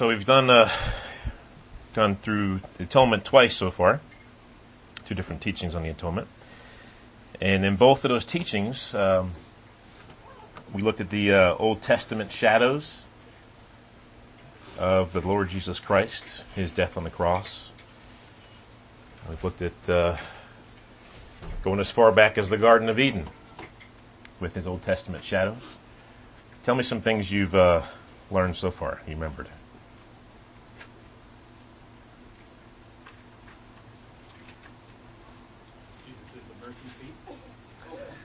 So we've done uh, gone through the atonement twice so far, two different teachings on the atonement, and in both of those teachings, um, we looked at the uh, Old Testament shadows of the Lord Jesus Christ, His death on the cross. We've looked at uh, going as far back as the Garden of Eden with His Old Testament shadows. Tell me some things you've uh, learned so far. You remembered. Jesus is the mercy seat. Jesus is the mercy seat. He is the mercy seat. And you can put that, that word and exchange it for where, where propitiation is used That's right. in the New Testament. That's right. It fits, it, it, it's,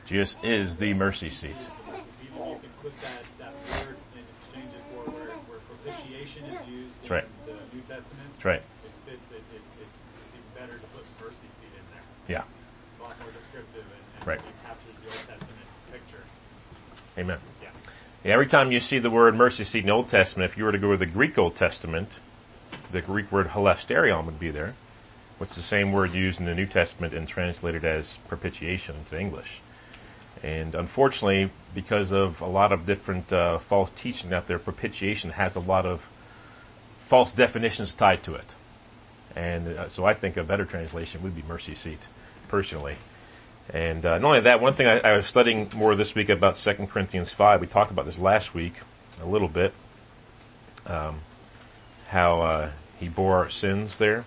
it's it it's it's even better to put mercy seat in there. Yeah. A lot more descriptive and, and Right. captures the Old Testament picture. Amen. Yeah. Yeah, every time you see the word mercy seat in the Old Testament, if you were to go to the Greek Old Testament, the Greek word hilasterion would be there, which is the same word used in the New Testament and translated as propitiation into English. And unfortunately, because of a lot of different uh, false teaching out there, propitiation has a lot of false definitions tied to it. And uh, so I think a better translation would be mercy seat, personally. And uh, not only that, one thing I, I was studying more this week about 2 Corinthians 5, we talked about this last week a little bit, um, how uh, he bore our sins there,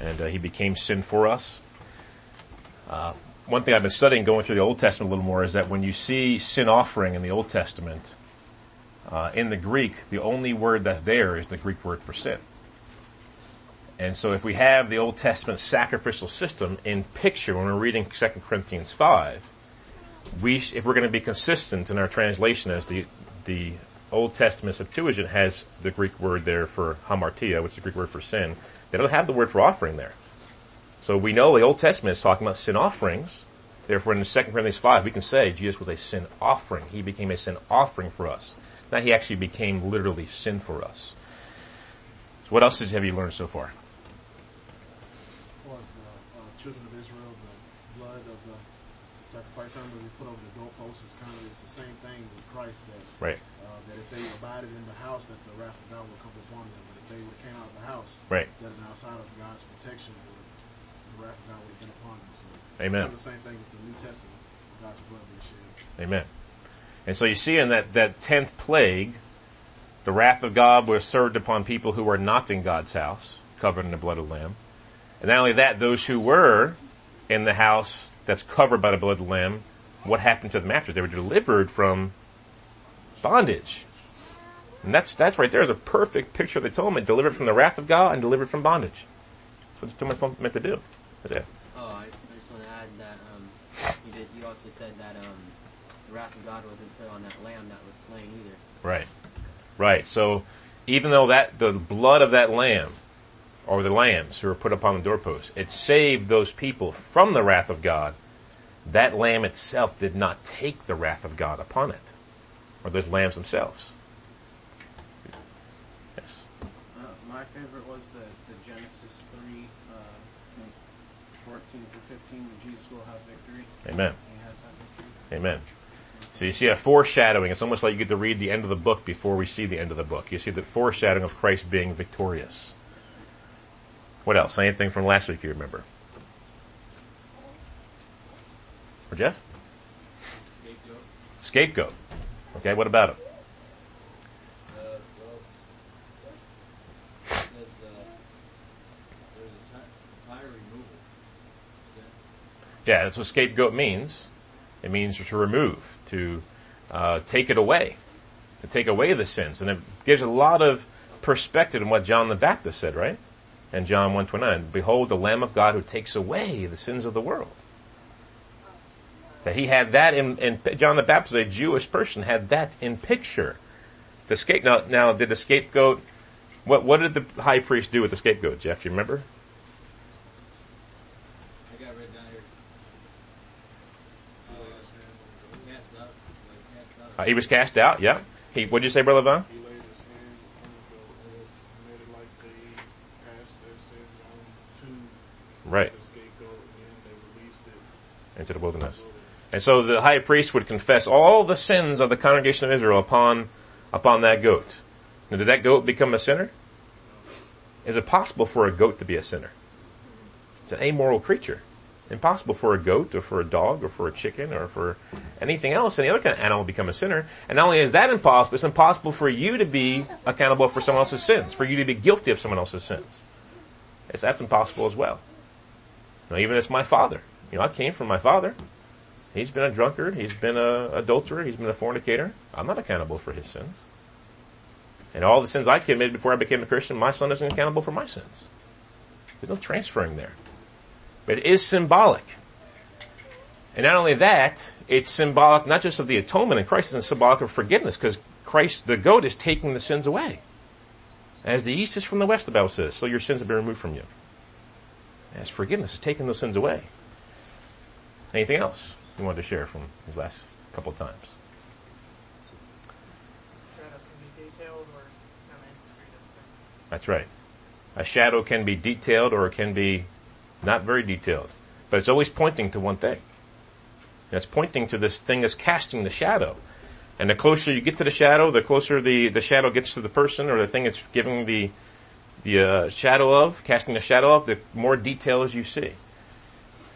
and uh, he became sin for us. One thing I've been studying going through the Old Testament a little more is that when you see sin offering in the Old Testament, uh, in the Greek, the only word that's there is the Greek word for sin. And so if we have the Old Testament sacrificial system in picture when we're reading 2 Corinthians 5, we, if we're going to be consistent in our translation as the, the Old Testament Septuagint has the Greek word there for hamartia, which is the Greek word for sin, they don't have the word for offering there. So we know the Old Testament is talking about sin offerings. Therefore in 2 Corinthians 5, we can say Jesus was a sin offering. He became a sin offering for us. Now he actually became literally sin for us. So what else have you learned so far? was the uh, children of Israel, the blood of the sacrifice animal they put over the doorposts is kind of it's the same thing with Christ that Right. uh, that if they abided in the house, that the wrath of God would come upon them. But if they would came out of the house, Right. that outside of God's protection, wrath of God would have been upon them. So Amen. Kind of the same thing the New Testament. God's blood being shed. Amen. And so you see in that, that tenth plague, the wrath of God was served upon people who were not in God's house, covered in the blood of the Lamb. And not only that, those who were in the house that's covered by the blood of the Lamb, what happened to them after? They were delivered from bondage. And that's, that's right there is a perfect picture of the atonement, delivered from the wrath of God and delivered from bondage. That's what the atonement meant to do. That's it. Oh, I, I just want to add that um, you did. You also said that um, the wrath of God wasn't put on that lamb that was slain either. Right. Right. So even though that the blood of that lamb or the lambs who were put upon the doorpost, it saved those people from the wrath of God. That lamb itself did not take the wrath of God upon it. Or those lambs themselves. Yes. Uh, my favorite was the, the Genesis 3, uh, 14 through 15, that Jesus will have victory. Amen. He has that victory. Amen. So you see a foreshadowing. It's almost like you get to read the end of the book before we see the end of the book. You see the foreshadowing of Christ being victorious. What else? Anything from last week you remember? Or Jeff? Scapegoat. Scapegoat. Okay, what about him? Uh, well, it says, uh, there's a ti- tire removal. Is that- Yeah, that's what scapegoat means. It means to remove, to uh, take it away, to take away the sins. And it gives a lot of perspective in what John the Baptist said, right? And John 129, Behold the Lamb of God who takes away the sins of the world. That he had that in, in John the Baptist, a Jewish person, had that in picture. The scape, now, now did the scapegoat, what, what did the high priest do with the scapegoat, Jeff? Do you remember? I got written down here. Uh, cast out, like cast out. Uh, he was cast out, yeah. He, what did you say, Brother Von? He laid his hand on the goat and made it like they passed their sins on to Right. the scapegoat, and then they released it. into the wilderness. And so the high priest would confess all the sins of the congregation of Israel upon, upon that goat. Now, did that goat become a sinner? Is it possible for a goat to be a sinner? It's an amoral creature. Impossible for a goat or for a dog or for a chicken or for anything else, any other kind of animal become a sinner. And not only is that impossible, it's impossible for you to be accountable for someone else's sins, for you to be guilty of someone else's sins. It's, that's impossible as well. Now, even as my father. You know, I came from my father. He's been a drunkard. He's been a adulterer. He's been a fornicator. I'm not accountable for his sins. And all the sins I committed before I became a Christian, my son isn't accountable for my sins. There's no transferring there. But it is symbolic. And not only that, it's symbolic not just of the atonement in Christ, it's symbolic of forgiveness, because Christ, the goat, is taking the sins away. As the east is from the west, the Bible says, so your sins have been removed from you. As forgiveness is taking those sins away. Anything else you wanted to share from these last couple of times? That's right. A shadow can be detailed or it can be not very detailed. But it's always pointing to one thing. And it's pointing to this thing that's casting the shadow. And the closer you get to the shadow, the closer the, the shadow gets to the person or the thing it's giving the, the uh, shadow of, casting the shadow of, the more details you see.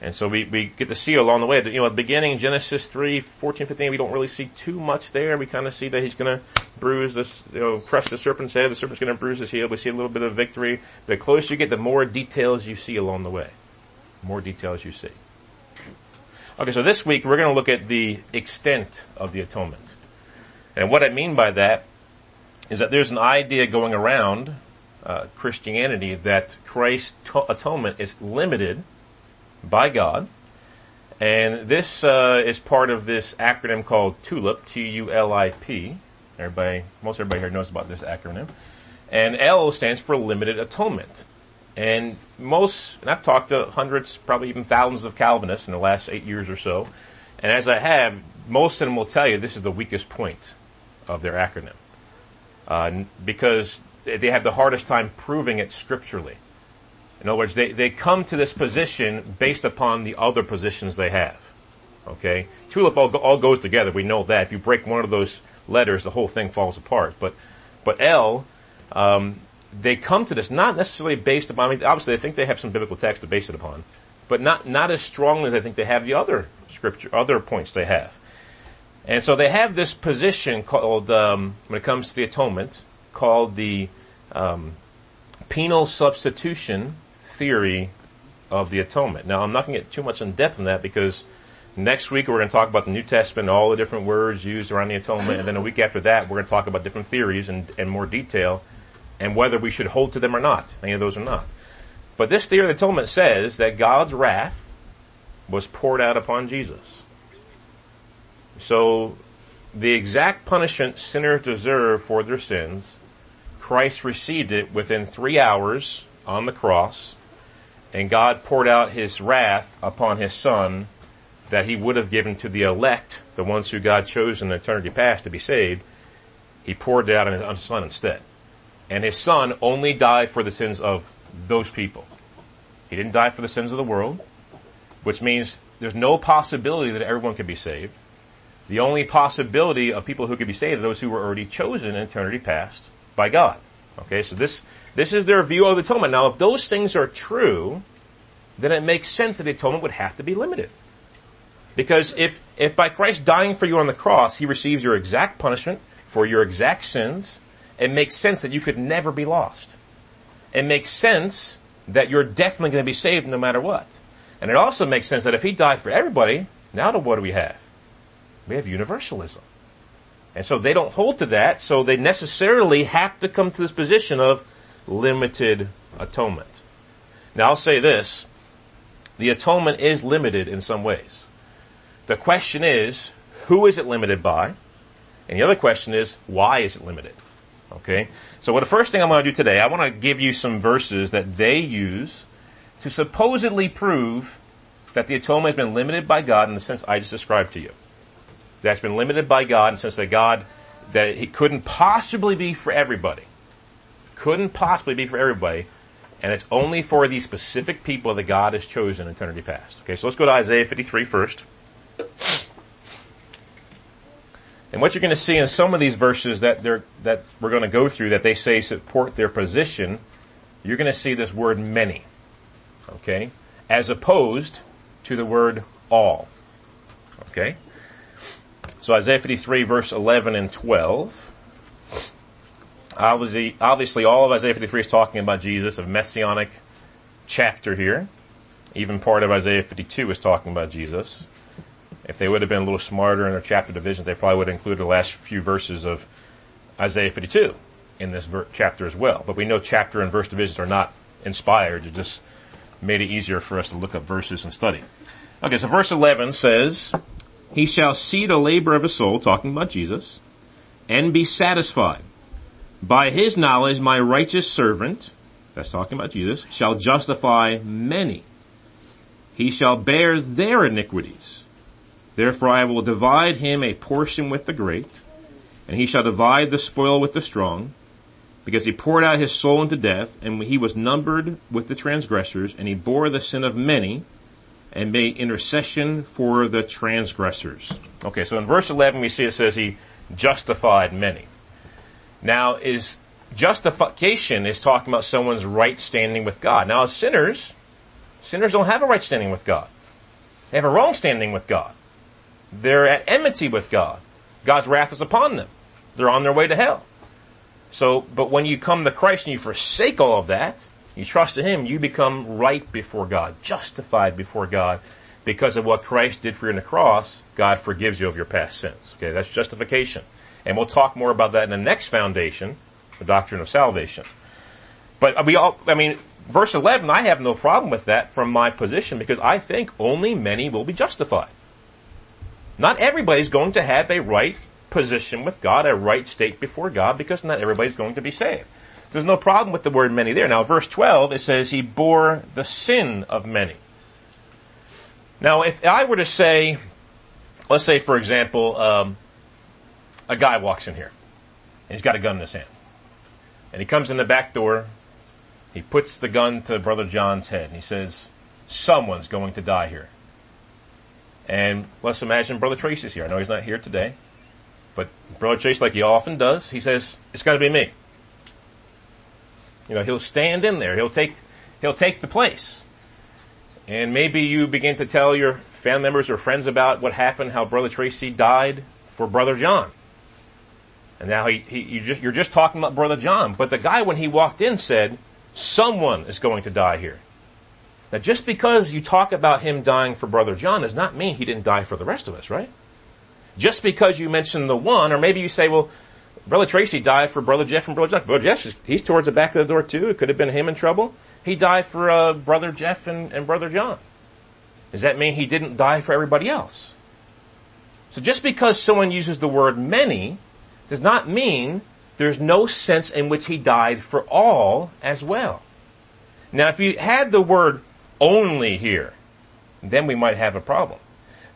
And so we, we get to see along the way. You know, the beginning, Genesis 3, 14, 15, we don't really see too much there. We kind of see that he's going to bruise this, you know, crush the serpent's head. The serpent's going to bruise his heel. We see a little bit of victory. The closer you get, the more details you see along the way. More details you see. Okay, so this week we're going to look at the extent of the atonement. And what I mean by that is that there's an idea going around uh, Christianity that Christ's to- atonement is limited by God. And this uh, is part of this acronym called TULIP, T-U-L-I-P. Everybody, most everybody here knows about this acronym. And L stands for limited atonement. And most, and I've talked to hundreds, probably even thousands of Calvinists in the last eight years or so. And as I have, most of them will tell you this is the weakest point of their acronym. Uh, because they have the hardest time proving it scripturally. In other words, they, they come to this position based upon the other positions they have. Okay? Tulip all, all goes together. We know that. If you break one of those letters, the whole thing falls apart. But, but L, um, they come to this not necessarily based upon, I mean, obviously they think they have some biblical text to base it upon, but not, not as strongly as I think they have the other scripture, other points they have. And so they have this position called, um, when it comes to the atonement, called the um, penal substitution theory of the atonement. Now, I'm not going to get too much in depth in that because next week we're going to talk about the New Testament, all the different words used around the atonement, and then a week after that we're going to talk about different theories and, and more detail and whether we should hold to them or not. Any of those or not. But this theory of the atonement says that God's wrath was poured out upon Jesus. So the exact punishment sinners deserve for their sins, Christ received it within three hours on the cross, and God poured out his wrath upon his son that he would have given to the elect, the ones who God chose in eternity past to be saved. He poured it out on his son instead. And his son only died for the sins of those people. He didn't die for the sins of the world, which means there's no possibility that everyone could be saved. The only possibility of people who could be saved are those who were already chosen in eternity past by God. Okay, so this, this is their view of the atonement. Now, if those things are true, then it makes sense that the atonement would have to be limited. Because if, if by Christ dying for you on the cross, He receives your exact punishment for your exact sins, it makes sense that you could never be lost. It makes sense that you're definitely going to be saved no matter what. And it also makes sense that if He died for everybody, now what do we have? We have universalism. And so they don't hold to that, so they necessarily have to come to this position of limited atonement. Now I'll say this, the atonement is limited in some ways. The question is, who is it limited by? And the other question is, why is it limited? Okay? So what the first thing I'm going to do today, I want to give you some verses that they use to supposedly prove that the atonement has been limited by God in the sense I just described to you that's been limited by God in the sense that God, that it couldn't possibly be for everybody. Couldn't possibly be for everybody. And it's only for the specific people that God has chosen in eternity past. Okay, so let's go to Isaiah 53 first. And what you're going to see in some of these verses that they're, that we're going to go through that they say support their position, you're going to see this word many. Okay? As opposed to the word all. Okay? So Isaiah 53 verse 11 and 12. Obviously, obviously all of Isaiah 53 is talking about Jesus, a messianic chapter here. Even part of Isaiah 52 is talking about Jesus. If they would have been a little smarter in their chapter divisions, they probably would have included the last few verses of Isaiah 52 in this ver- chapter as well. But we know chapter and verse divisions are not inspired. It just made it easier for us to look up verses and study. Okay, so verse 11 says, He shall see the labor of his soul, talking about Jesus, and be satisfied. By his knowledge, my righteous servant, that's talking about Jesus, shall justify many. He shall bear their iniquities. Therefore I will divide him a portion with the great, and he shall divide the spoil with the strong, because he poured out his soul into death, and he was numbered with the transgressors, and he bore the sin of many, and made intercession for the transgressors. Okay, so in verse 11 we see it says he justified many. Now is justification is talking about someone's right standing with God. Now as sinners, sinners don't have a right standing with God. They have a wrong standing with God. They're at enmity with God. God's wrath is upon them. They're on their way to hell. So, but when you come to Christ and you forsake all of that, you trust in Him, you become right before God, justified before God, because of what Christ did for you on the cross, God forgives you of your past sins. Okay, that's justification. And we'll talk more about that in the next foundation, the doctrine of salvation. But we all, I mean, verse 11, I have no problem with that from my position because I think only many will be justified. Not everybody's going to have a right position with God, a right state before God, because not everybody's going to be saved. There's no problem with the word many there. Now, verse 12, it says, He bore the sin of many. Now, if I were to say, let's say, for example, um, a guy walks in here, and he's got a gun in his hand. And he comes in the back door, he puts the gun to Brother John's head, and he says, Someone's going to die here. And let's imagine Brother Tracy's here. I know he's not here today. But Brother Tracy, like he often does, he says, it's going to be me. You know, he'll stand in there. He'll take, he'll take the place. And maybe you begin to tell your family members or friends about what happened, how Brother Tracy died for Brother John. And now he, he, you just, you're just talking about Brother John. But the guy, when he walked in, said, someone is going to die here. Now, just because you talk about him dying for Brother John does not mean he didn't die for the rest of us, right? Just because you mention the one, or maybe you say, well, Brother Tracy died for Brother Jeff and Brother John. Brother Jeff, he's towards the back of the door too. It could have been him in trouble. He died for uh, Brother Jeff and, and Brother John. Does that mean he didn't die for everybody else? So just because someone uses the word many does not mean there's no sense in which he died for all as well. Now, if you had the word only here, then we might have a problem.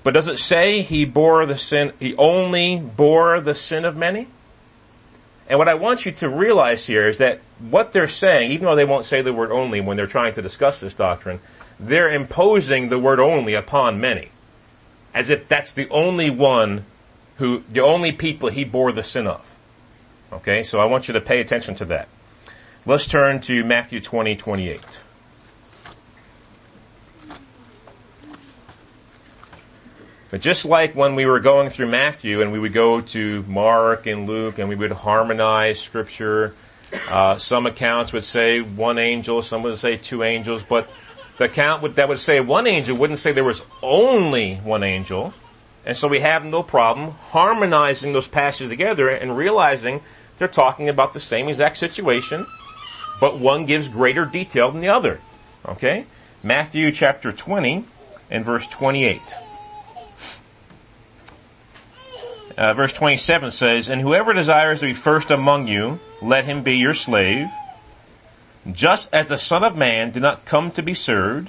But does it say he bore the sin, he only bore the sin of many? And what I want you to realize here is that what they're saying, even though they won't say the word only when they're trying to discuss this doctrine, they're imposing the word only upon many. As if that's the only one who, the only people he bore the sin of. Okay, so I want you to pay attention to that. Let's turn to Matthew 20, 28. But just like when we were going through Matthew and we would go to Mark and Luke and we would harmonize scripture, uh, some accounts would say one angel, some would say two angels, but the account that would say one angel wouldn't say there was only one angel. And so we have no problem harmonizing those passages together and realizing they're talking about the same exact situation, but one gives greater detail than the other. Okay? Matthew chapter 20 and verse 28. Uh, verse 27 says, And whoever desires to be first among you, let him be your slave, just as the Son of Man did not come to be served,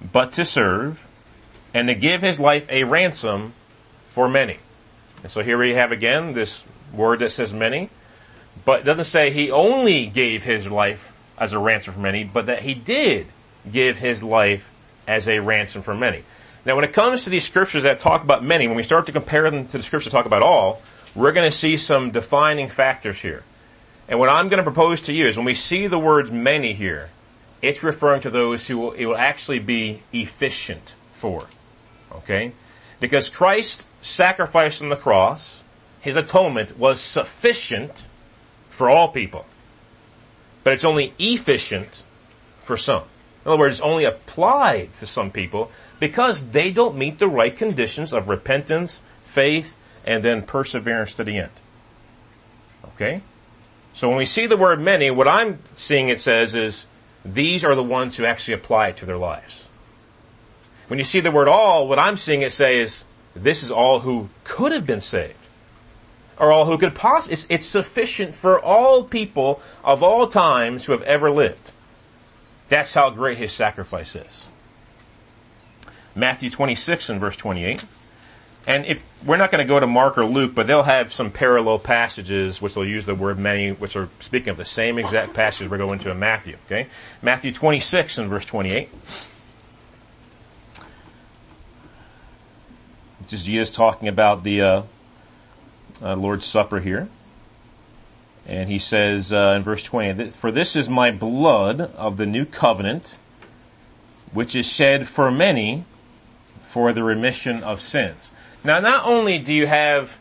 but to serve, and to give his life a ransom for many. And so here we have again this word that says many, but it doesn't say he only gave his life as a ransom for many, but that he did give his life as a ransom for many. Now, when it comes to these scriptures that talk about many, when we start to compare them to the scriptures that talk about all, we're going to see some defining factors here. And what I'm going to propose to you is when we see the words many here, it's referring to those who it will actually be efficient for. Okay? Because Christ's sacrifice on the cross, his atonement was sufficient for all people. But it's only efficient for some. In other words, only applied to some people because they don't meet the right conditions of repentance, faith, and then perseverance to the end. Okay? So when we see the word many, what I'm seeing it says is these are the ones who actually apply it to their lives. When you see the word all, what I'm seeing it say is this is all who could have been saved. Or all who could possibly, it's, it's sufficient for all people of all times who have ever lived. That's how great his sacrifice is. Matthew 26 and verse 28. And if we're not going to go to Mark or Luke, but they'll have some parallel passages which will use the word many, which are speaking of the same exact passage we're going to in Matthew. Okay, Matthew 26 and verse 28. Is Jesus talking about the uh, uh, Lord's Supper here. And he says uh, in verse 20, For this is my blood of the new covenant, which is shed for many for the remission of sins. Now, not only do you have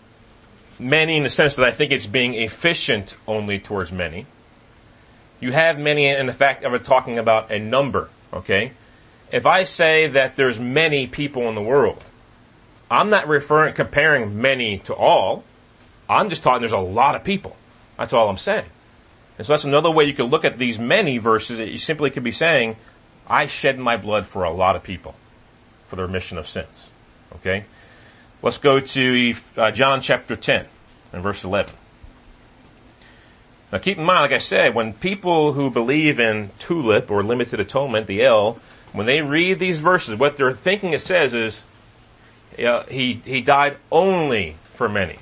many in the sense that I think it's being efficient only towards many, you have many in the fact of it talking about a number, okay? If I say that there's many people in the world, I'm not referring, comparing many to all. I'm just talking there's a lot of people. That's all I'm saying. And so that's another way you could look at these many verses that you simply could be saying, I shed my blood for a lot of people for the remission of sins. Okay? Let's go to uh, John chapter 10 and verse 11. Now keep in mind, like I said, when people who believe in tulip or limited atonement, the L, when they read these verses, what they're thinking it says is, he, he died only for many.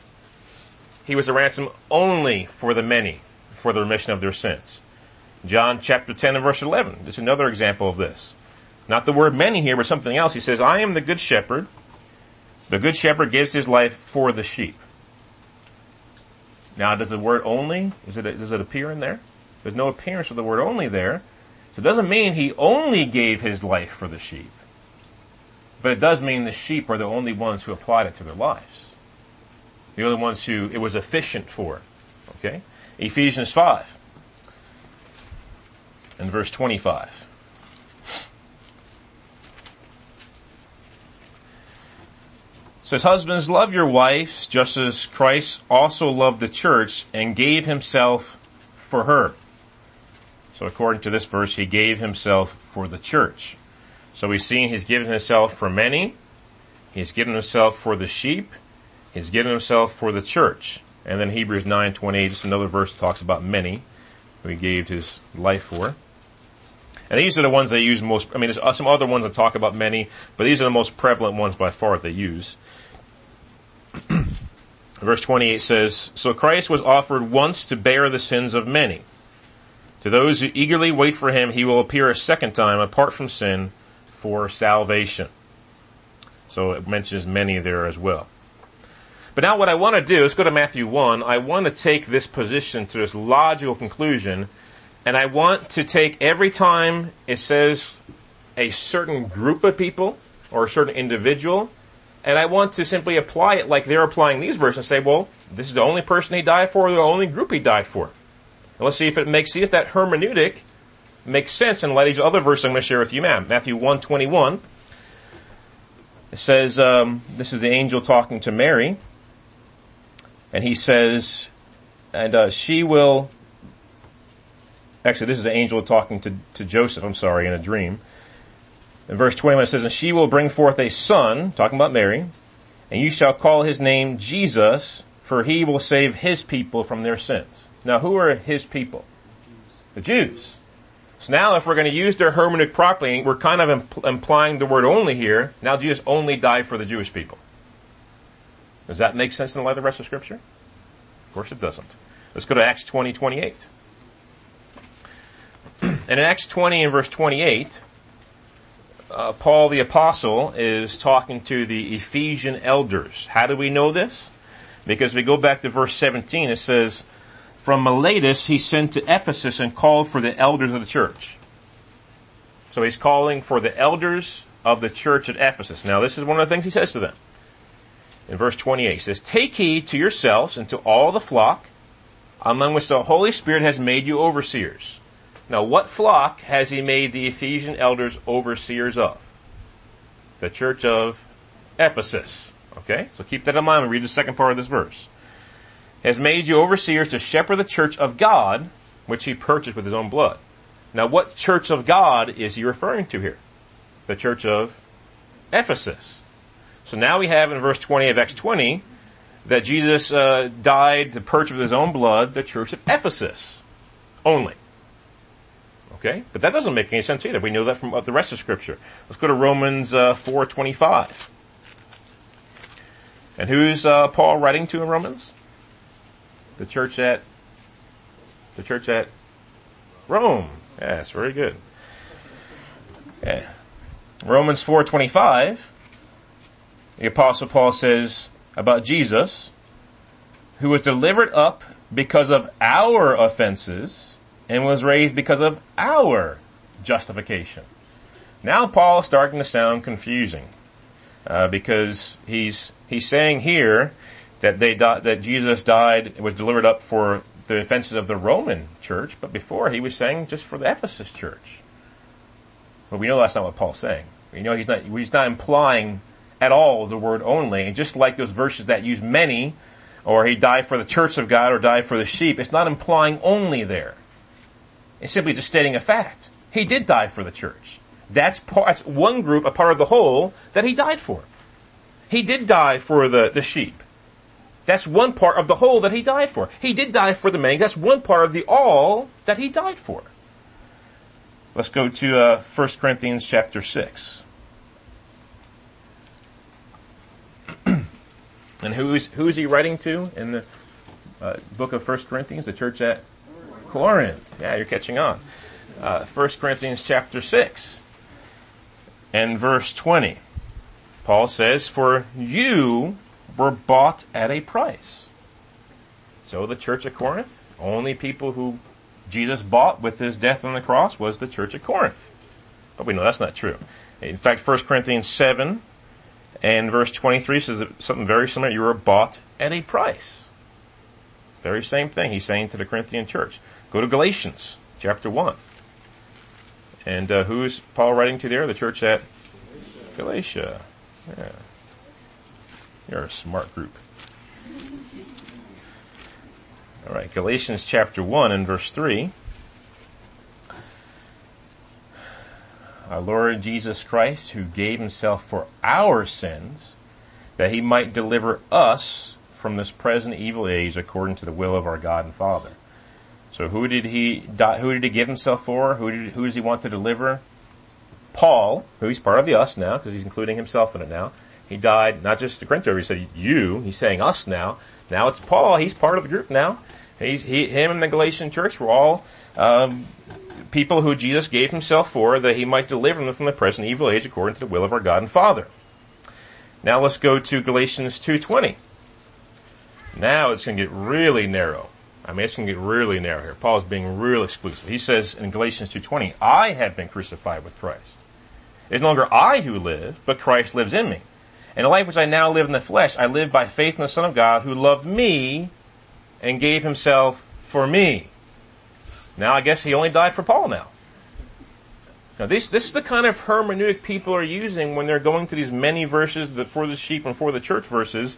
He was a ransom only for the many, for the remission of their sins. John chapter 10 and verse 11 is another example of this. Not the word many here, but something else. He says, I am the good shepherd. The good shepherd gives his life for the sheep. Now, does the word only, is it, does it appear in there? There's no appearance of the word only there. So it doesn't mean he only gave his life for the sheep. But it does mean the sheep are the only ones who applied it to their lives. The only ones who it was efficient for. Okay? Ephesians 5 and verse 25. says, Husbands, love your wives just as Christ also loved the church and gave himself for her. So according to this verse, he gave himself for the church. So we've seen he's given himself for many. He's given himself for the sheep. He's given himself for the church. And then Hebrews 9:28, just another verse talks about many who he gave his life for. And these are the ones they use most, I mean, there's uh, some other ones that talk about many, but these are the most prevalent ones by far that they use. Verse 28 says, So Christ was offered once to bear the sins of many. To those who eagerly wait for him, he will appear a second time apart from sin for salvation. So it mentions many there as well. But now what I want to do, let's go to Matthew 1. I want to take this position to this logical conclusion, and I want to take every time it says a certain group of people or a certain individual, and I want to simply apply it like they're applying these verses and say, well, this is the only person he died for, the only group he died for. And let's see if it makes, see if that hermeneutic makes sense in light of these other verses I'm going to share with you now. Matthew 121. It says, um, this is the angel talking to Mary. And he says, and uh, she will, actually this is the angel talking to, to Joseph, I'm sorry, in a dream. In verse 21 it says, And she will bring forth a son, talking about Mary, and you shall call his name Jesus, for he will save his people from their sins. Now who are his people? The Jews. So now if we're going to use their hermeneutic properly, we're kind of impl- implying the word only here. Now Jesus only died for the Jewish people. Does that make sense in the light of the rest of scripture? Of course it doesn't. Let's go to Acts 20, 28. and in Acts 20 and verse 28, uh, Paul the apostle is talking to the Ephesian elders. How do we know this? Because we go back to verse 17, it says, from Miletus he sent to Ephesus and called for the elders of the church. So he's calling for the elders of the church at Ephesus. Now this is one of the things he says to them. In verse 28 he says, Take heed to yourselves and to all the flock among which the Holy Spirit has made you overseers. Now what flock has he made the Ephesian elders overseers of? The church of Ephesus. Okay? So keep that in mind when we read the second part of this verse has made you overseers to shepherd the church of God, which he purchased with his own blood. Now what church of God is he referring to here? The church of Ephesus. So now we have in verse 20 of Acts 20 that Jesus uh, died to purchase with his own blood the church of Ephesus only. Okay, but that doesn't make any sense either. We know that from the rest of Scripture. Let's go to Romans uh, 4:25. And who's uh, Paul writing to in Romans? The church at the church at Rome. Yes, very good. Okay. Romans 4:25 the apostle Paul says about Jesus who was delivered up because of our offenses and was raised because of our justification. Now Paul is starting to sound confusing uh, because he's he's saying here that they di- that Jesus died was delivered up for the offenses of the Roman church, but before he was saying just for the Ephesus church. But we know that's not what Paul's saying. We know he's not he's not implying at all the word only. And just like those verses that use many, or he died for the church of God or died for the sheep, it's not implying only there. It's simply just stating a fact. He did die for the church. That's part, that's one group, a part of the whole that he died for. He did die for the, the sheep. That's one part of the whole that he died for. He did die for the many. That's one part of the all that he died for. Let's go to uh, 1 Corinthians chapter 6. and who is, who is he writing to in the uh, book of 1 Corinthians? The church at Corinth. Yeah, you're catching on. Uh, 1 Corinthians chapter 6 and verse 20. Paul says, For you were bought at a price. So the church at Corinth, only people who Jesus bought with his death on the cross was the church at Corinth. But we know that's not true. In fact, 1 Corinthians 7 and verse 23 says something very similar. You were bought at a price. Very same thing he's saying to the Corinthian church. Go to Galatians chapter 1. And uh, who is Paul writing to there? The church at Galatia. Yeah. You're a smart group. All right, Galatians chapter 1 and verse 3. Our Lord Jesus Christ, who gave himself for our sins, that he might deliver us from this present evil age according to the will of our God and Father. So who did he who did he give himself for? Who did, who does he want to deliver? Paul, who he's part of the us now, because he's including himself in it now. He died, not just the Corinthians, he said you, he's saying us now. Now it's Paul, he's part of the group now. He's, he, him and the Galatian church were all, um, people who Jesus gave himself for that he might deliver them from the present evil age according to the will of our God and Father. Now let's go to Galatians 2.20. Now it's going to get really narrow. I mean, it's going to get really narrow here. Paul's being real exclusive. He says in Galatians 2.20, I have been crucified with Christ. It's no longer I who live, but Christ lives in me. And the life which I now live in the flesh, I live by faith in the Son of God who loved me and gave himself for me. Now I guess he only died for Paul now. Now this, this is the kind of hermeneutic people are using when they're going to these many verses the, for the sheep and for the church verses.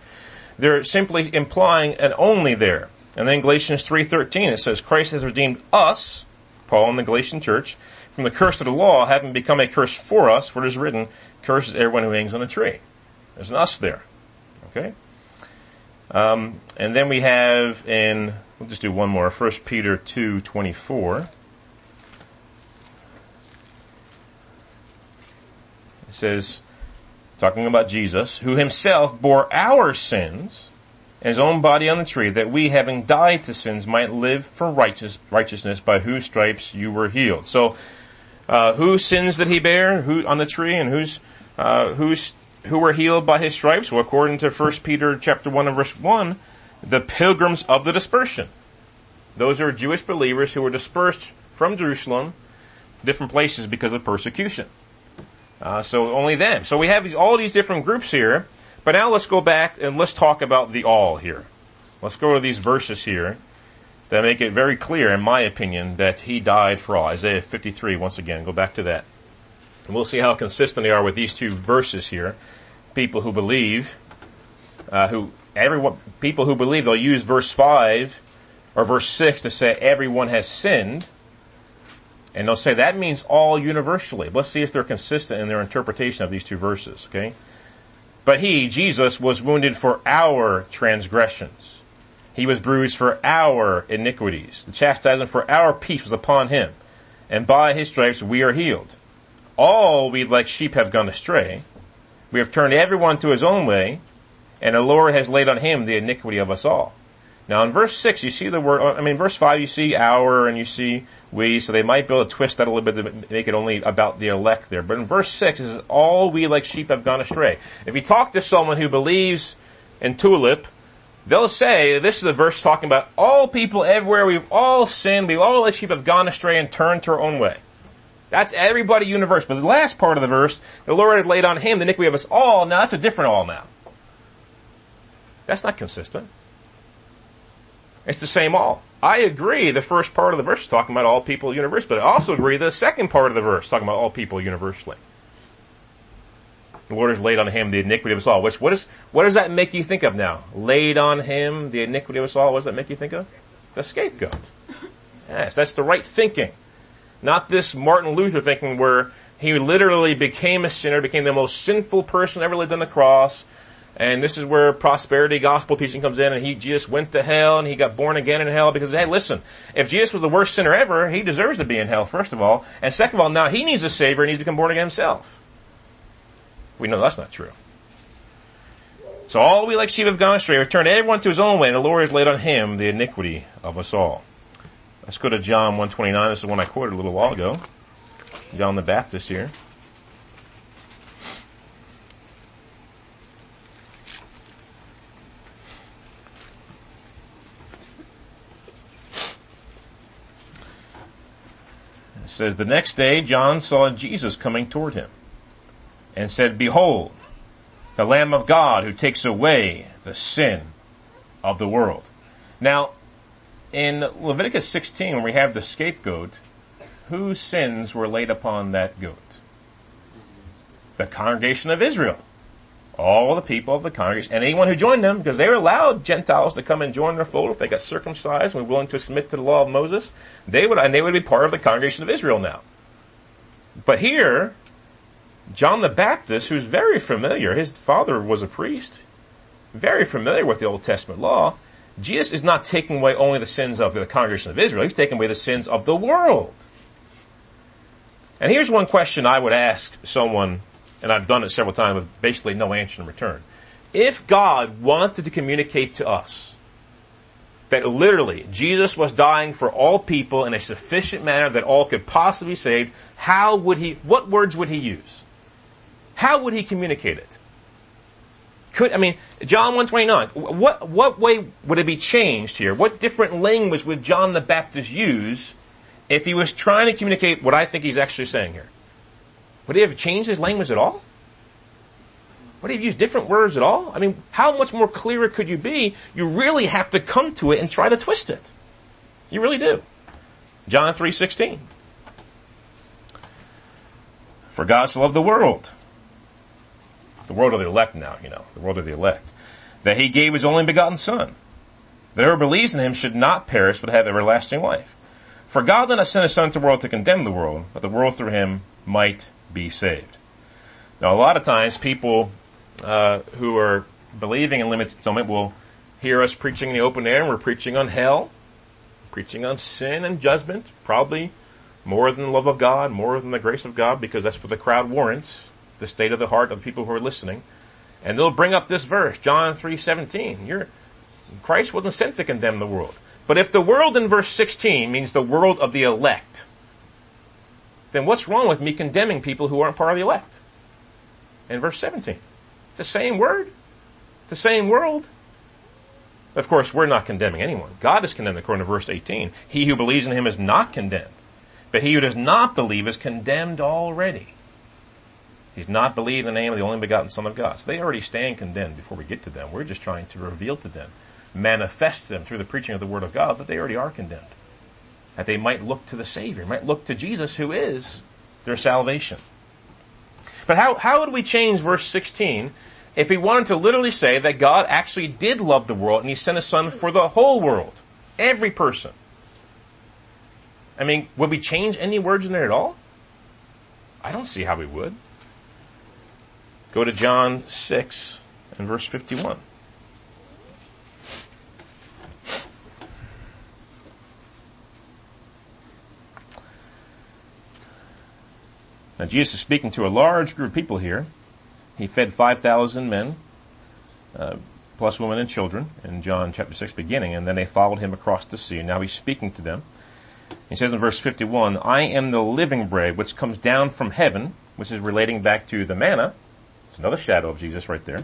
They're simply implying an only there. And then Galatians 3.13 it says, Christ has redeemed us, Paul and the Galatian church, from the curse of the law, having become a curse for us, for it is written, curse is everyone who hangs on a tree. There's an us there. Okay? Um, and then we have in, we'll just do one more, 1 Peter 2, 24. It says, talking about Jesus, who himself bore our sins in his own body on the tree, that we, having died to sins, might live for righteous, righteousness, by whose stripes you were healed. So, uh, whose sins did he bear? Who on the tree, and whose uh, whose who were healed by his stripes? Well, according to 1 Peter chapter 1 and verse 1, the pilgrims of the dispersion. Those are Jewish believers who were dispersed from Jerusalem, different places because of persecution. Uh, so only them. So we have these, all these different groups here. But now let's go back and let's talk about the all here. Let's go to these verses here that make it very clear, in my opinion, that he died for all. Isaiah 53, once again, go back to that. And we'll see how consistent they are with these two verses here. People who believe, uh, who, everyone, people who believe, they'll use verse 5 or verse 6 to say everyone has sinned. And they'll say that means all universally. Let's see if they're consistent in their interpretation of these two verses, okay? But he, Jesus, was wounded for our transgressions. He was bruised for our iniquities. The chastisement for our peace was upon him. And by his stripes we are healed. All we like sheep have gone astray. We have turned everyone to his own way, and the Lord has laid on him the iniquity of us all. Now in verse 6, you see the word, I mean, verse 5, you see our and you see we, so they might be able to twist that a little bit to make it only about the elect there. But in verse 6, it says, all we like sheep have gone astray. If you talk to someone who believes in tulip, they'll say, this is a verse talking about all people everywhere, we've all sinned, we've all like sheep have gone astray and turned to our own way. That's everybody universe. But the last part of the verse, the Lord has laid on him the iniquity of us all. Now that's a different all now. That's not consistent. It's the same all. I agree the first part of the verse is talking about all people universally, but I also agree the second part of the verse talking about all people universally. The Lord has laid on him the iniquity of us all. Which what is what does that make you think of now? Laid on him the iniquity of us all. What does that make you think of? The scapegoat. Yes, that's the right thinking. Not this Martin Luther thinking where he literally became a sinner, became the most sinful person ever lived on the cross. And this is where prosperity gospel teaching comes in and he just went to hell and he got born again in hell because, hey, listen, if Jesus was the worst sinner ever, he deserves to be in hell, first of all. And second of all, now he needs a savior and needs to become born again himself. We know that's not true. So all we like sheep have gone astray, have turned everyone to his own way, and the Lord has laid on him the iniquity of us all. Let's go to John 129. This is one I quoted a little while ago. John the Baptist here. It says, the next day John saw Jesus coming toward him and said, Behold, the Lamb of God who takes away the sin of the world. Now, in Leviticus 16, when we have the scapegoat, whose sins were laid upon that goat? The congregation of Israel. All the people of the congregation, and anyone who joined them, because they were allowed Gentiles to come and join their fold if they got circumcised and were willing to submit to the law of Moses. They would, and they would be part of the congregation of Israel now. But here, John the Baptist, who's very familiar, his father was a priest, very familiar with the Old Testament law, Jesus is not taking away only the sins of the congregation of Israel, he's taking away the sins of the world. And here's one question I would ask someone, and I've done it several times with basically no answer in return. If God wanted to communicate to us that literally Jesus was dying for all people in a sufficient manner that all could possibly be saved, how would he, what words would he use? How would he communicate it? Could, I mean, John 129, what, what way would it be changed here? What different language would John the Baptist use if he was trying to communicate what I think he's actually saying here? Would he have changed his language at all? Would he have used different words at all? I mean, how much more clearer could you be? You really have to come to it and try to twist it. You really do. John 3.16. For God so loved the world the world of the elect now, you know, the world of the elect, that he gave his only begotten son, that whoever believes in him should not perish but have everlasting life. For God did not send his son to the world to condemn the world, but the world through him might be saved. Now a lot of times people, uh, who are believing in limited atonement will hear us preaching in the open air and we're preaching on hell, preaching on sin and judgment, probably more than the love of God, more than the grace of God, because that's what the crowd warrants the state of the heart of people who are listening. And they'll bring up this verse, John 3:17. You're Christ wasn't sent to condemn the world. But if the world in verse 16 means the world of the elect, then what's wrong with me condemning people who aren't part of the elect? In verse 17. It's the same word. It's the same world. Of course, we're not condemning anyone. God is condemned according to verse 18. He who believes in him is not condemned. But he who does not believe is condemned already. He's not believed in the name of the only begotten Son of God. So they already stand condemned before we get to them. We're just trying to reveal to them, manifest them through the preaching of the Word of God that they already are condemned. That they might look to the Savior, might look to Jesus who is their salvation. But how, how would we change verse 16 if we wanted to literally say that God actually did love the world and He sent His Son for the whole world? Every person. I mean, would we change any words in there at all? I don't see how we would. Go to John 6 and verse 51. Now Jesus is speaking to a large group of people here. He fed 5,000 men, uh, plus women and children in John chapter 6 beginning, and then they followed him across the sea. And now he's speaking to them. He says in verse 51, I am the living bread which comes down from heaven, which is relating back to the manna. It's another shadow of Jesus right there.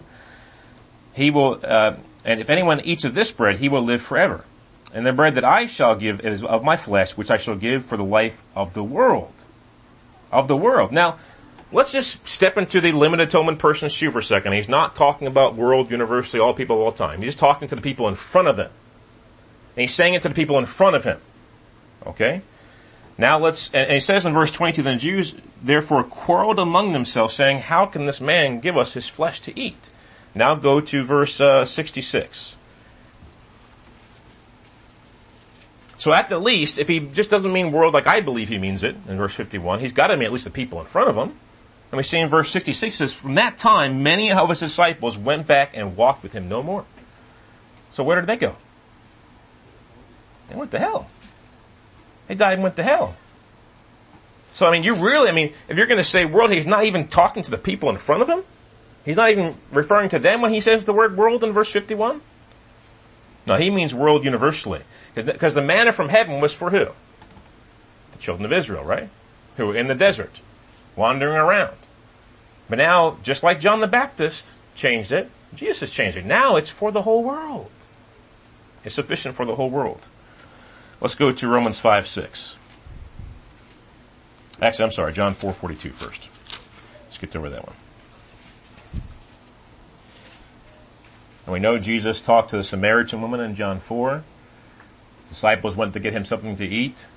He will, uh, and if anyone eats of this bread, he will live forever. And the bread that I shall give is of my flesh, which I shall give for the life of the world. Of the world. Now, let's just step into the limited atonement person's shoe for a second. He's not talking about world, universally, all people all time. He's talking to the people in front of them. And he's saying it to the people in front of him. Okay? Now let's, and he says in verse 22, then the Jews therefore quarreled among themselves saying, how can this man give us his flesh to eat? Now go to verse uh, 66. So at the least, if he just doesn't mean world like I believe he means it in verse 51, he's got to mean at least the people in front of him. And we see in verse 66 says, from that time, many of his disciples went back and walked with him no more. So where did they go? They went to hell. They died and went to hell. So I mean, you really, I mean, if you're going to say world, he's not even talking to the people in front of him. He's not even referring to them when he says the word world in verse 51. No, he means world universally. Because the manna from heaven was for who? The children of Israel, right? Who were in the desert, wandering around. But now, just like John the Baptist changed it, Jesus has changed it. Now it's for the whole world. It's sufficient for the whole world. Let's go to Romans 5, 6. Actually, I'm sorry, John 4, 42 first. Skipped over that one. And we know Jesus talked to the Samaritan woman in John 4. Disciples went to get him something to eat.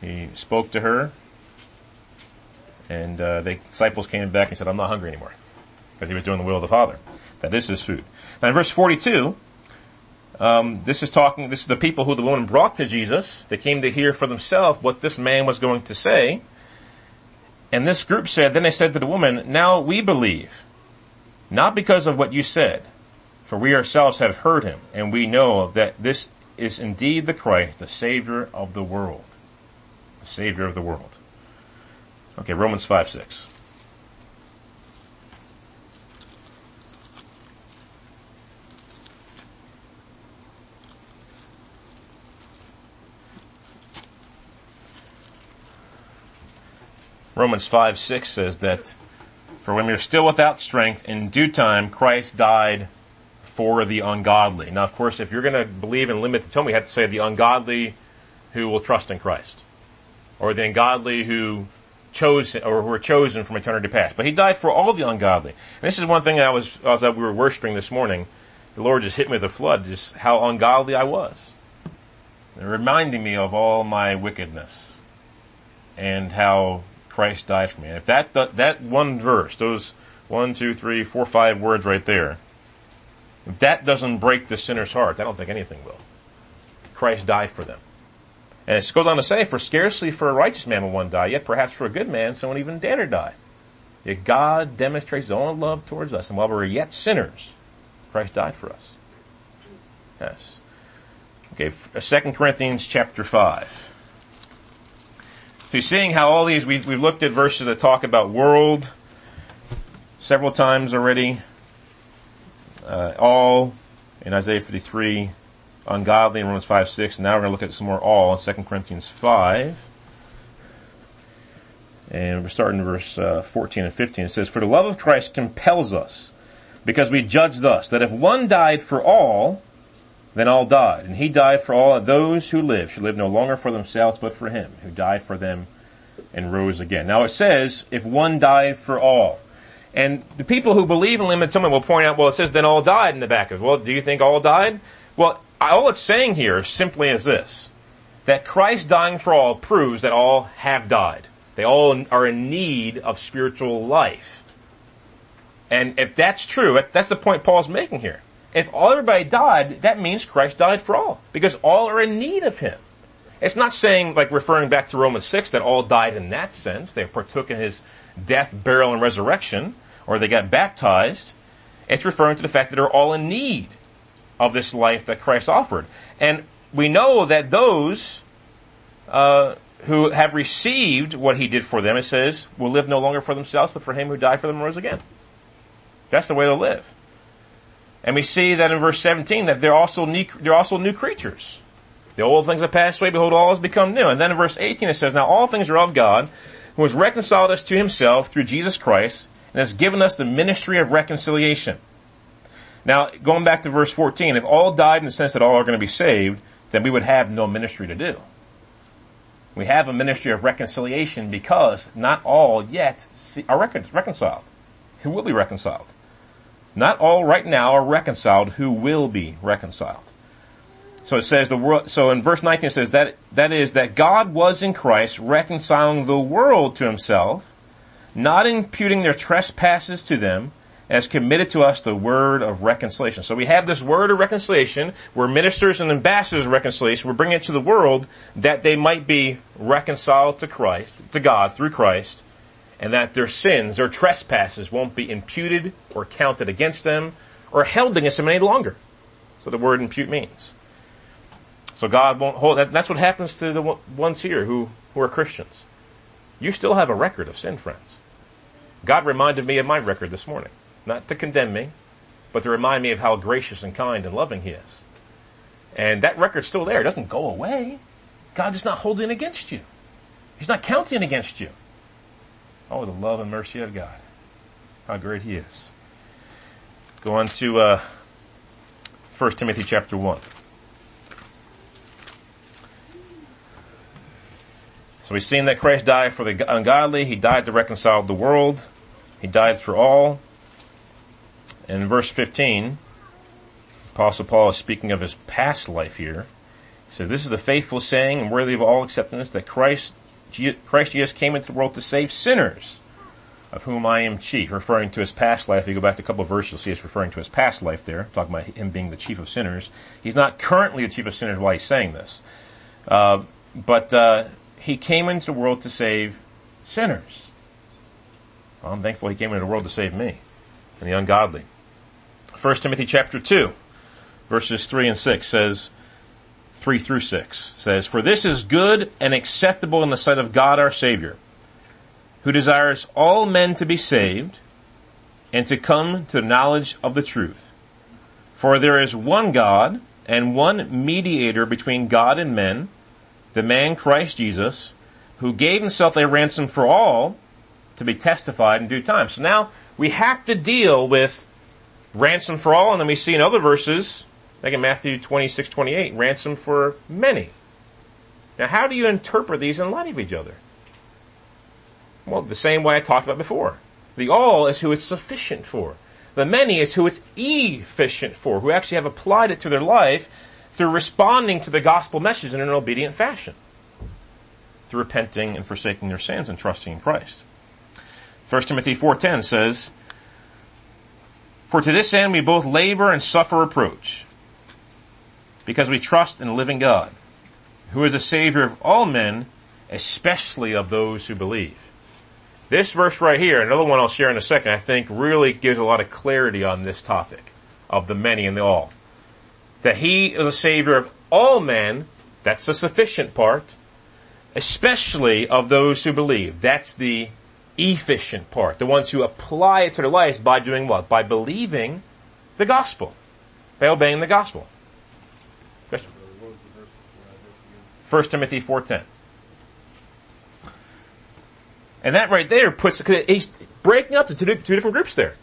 He spoke to her. And uh, the disciples came back and said, I'm not hungry anymore. Because he was doing the will of the Father. That is his food. Now in verse 42, um, this is talking, this is the people who the woman brought to Jesus. They came to hear for themselves what this man was going to say. And this group said, then they said to the woman, now we believe, not because of what you said, for we ourselves have heard him, and we know that this is indeed the Christ, the Savior of the world. The Savior of the world. Okay, Romans 5, 6. Romans 5, 6 says that for when we are still without strength, in due time, Christ died for the ungodly. Now, of course, if you're going to believe in limit the atonement, we have to say the ungodly who will trust in Christ. Or the ungodly who chose, or who were chosen from eternity past. But he died for all the ungodly. And this is one thing I was, as we were worshiping this morning, the Lord just hit me with a flood, just how ungodly I was. And reminding me of all my wickedness. And how Christ died for me. And if that, that one verse, those one, two, three, four, five words right there, if that doesn't break the sinner's heart, I don't think anything will. Christ died for them. And it goes on to say, for scarcely for a righteous man will one die, yet perhaps for a good man someone even dare die. Yet God demonstrates his own love towards us, and while we were yet sinners, Christ died for us. Yes. Okay, 2 Corinthians chapter 5. So you're seeing how all these, we've, we've looked at verses that talk about world several times already. Uh, all in Isaiah 53, ungodly in Romans 5, 6. Now we're going to look at some more all in 2 Corinthians 5. And we're starting in verse uh, 14 and 15. It says, For the love of Christ compels us, Because we judge thus, that if one died for all, then all died. And he died for all, those who live should live no longer for themselves, but for him, who died for them and rose again. Now it says, if one died for all. And the people who believe in limited atonement will point out, well, it says then all died in the back of it. Well, do you think all died? Well, all it's saying here simply is this. That Christ dying for all proves that all have died. They all are in need of spiritual life. And if that's true, that's the point Paul's making here. If all everybody died, that means Christ died for all. Because all are in need of Him. It's not saying, like referring back to Romans 6, that all died in that sense. They partook in His death, burial, and resurrection, or they got baptized. It's referring to the fact that they're all in need of this life that Christ offered. And we know that those uh, who have received what He did for them, it says, will live no longer for themselves, but for Him who died for them and rose again. That's the way they'll live. And we see that in verse 17 that they're also new, they're also new creatures. The old things have passed away, behold, all has become new. And then in verse 18 it says, Now all things are of God, who has reconciled us to himself through Jesus Christ, and has given us the ministry of reconciliation. Now, going back to verse 14, if all died in the sense that all are going to be saved, then we would have no ministry to do. We have a ministry of reconciliation because not all yet are reconciled. Who will be reconciled? Not all right now are reconciled who will be reconciled. So it says the world, so in verse 19 it says that, that is that God was in Christ reconciling the world to himself, not imputing their trespasses to them, as committed to us the word of reconciliation. So we have this word of reconciliation. We're ministers and ambassadors of reconciliation. We're bringing it to the world that they might be reconciled to Christ, to God through Christ, and that their sins or trespasses won't be imputed or counted against them or held against them any longer. So the word impute means. So God won't hold, that, that's what happens to the ones here who, who are Christians. You still have a record of sin, friends. God reminded me of my record this morning. Not to condemn me, but to remind me of how gracious and kind and loving He is. And that record's still there. It doesn't go away. God is not holding against you. He's not counting against you. Oh, the love and mercy of God. How great He is. Go on to uh, 1 Timothy chapter 1. So we've seen that Christ died for the ungodly. He died to reconcile the world. He died for all. In verse 15, Apostle Paul is speaking of his past life here. He said, This is a faithful saying and worthy of all acceptance that Christ Christ Jesus came into the world to save sinners, of whom I am chief, referring to his past life. If you go back to a couple of verses, you'll see it's referring to his past life there, talking about him being the chief of sinners. He's not currently the chief of sinners while he's saying this. Uh, but uh, he came into the world to save sinners. Well, I'm thankful he came into the world to save me and the ungodly. 1 Timothy chapter 2, verses 3 and 6 says, 3 through 6 says, For this is good and acceptable in the sight of God our Savior, who desires all men to be saved and to come to knowledge of the truth. For there is one God and one mediator between God and men, the man Christ Jesus, who gave himself a ransom for all to be testified in due time. So now we have to deal with ransom for all, and then we see in other verses like in Matthew 26, 28, ransom for many. Now, how do you interpret these in light of each other? Well, the same way I talked about before. The all is who it's sufficient for. The many is who it's efficient for, who actually have applied it to their life through responding to the gospel message in an obedient fashion. Through repenting and forsaking their sins and trusting in Christ. 1 Timothy 4.10 says, For to this end we both labor and suffer reproach because we trust in the living God, who is the Savior of all men, especially of those who believe. This verse right here, another one I'll share in a second, I think really gives a lot of clarity on this topic of the many and the all. That He is the Savior of all men, that's the sufficient part, especially of those who believe. That's the efficient part. The ones who apply it to their lives by doing what? By believing the gospel. By obeying the gospel. 1 Timothy 4.10. And that right there puts, he's breaking up the two, two different groups there.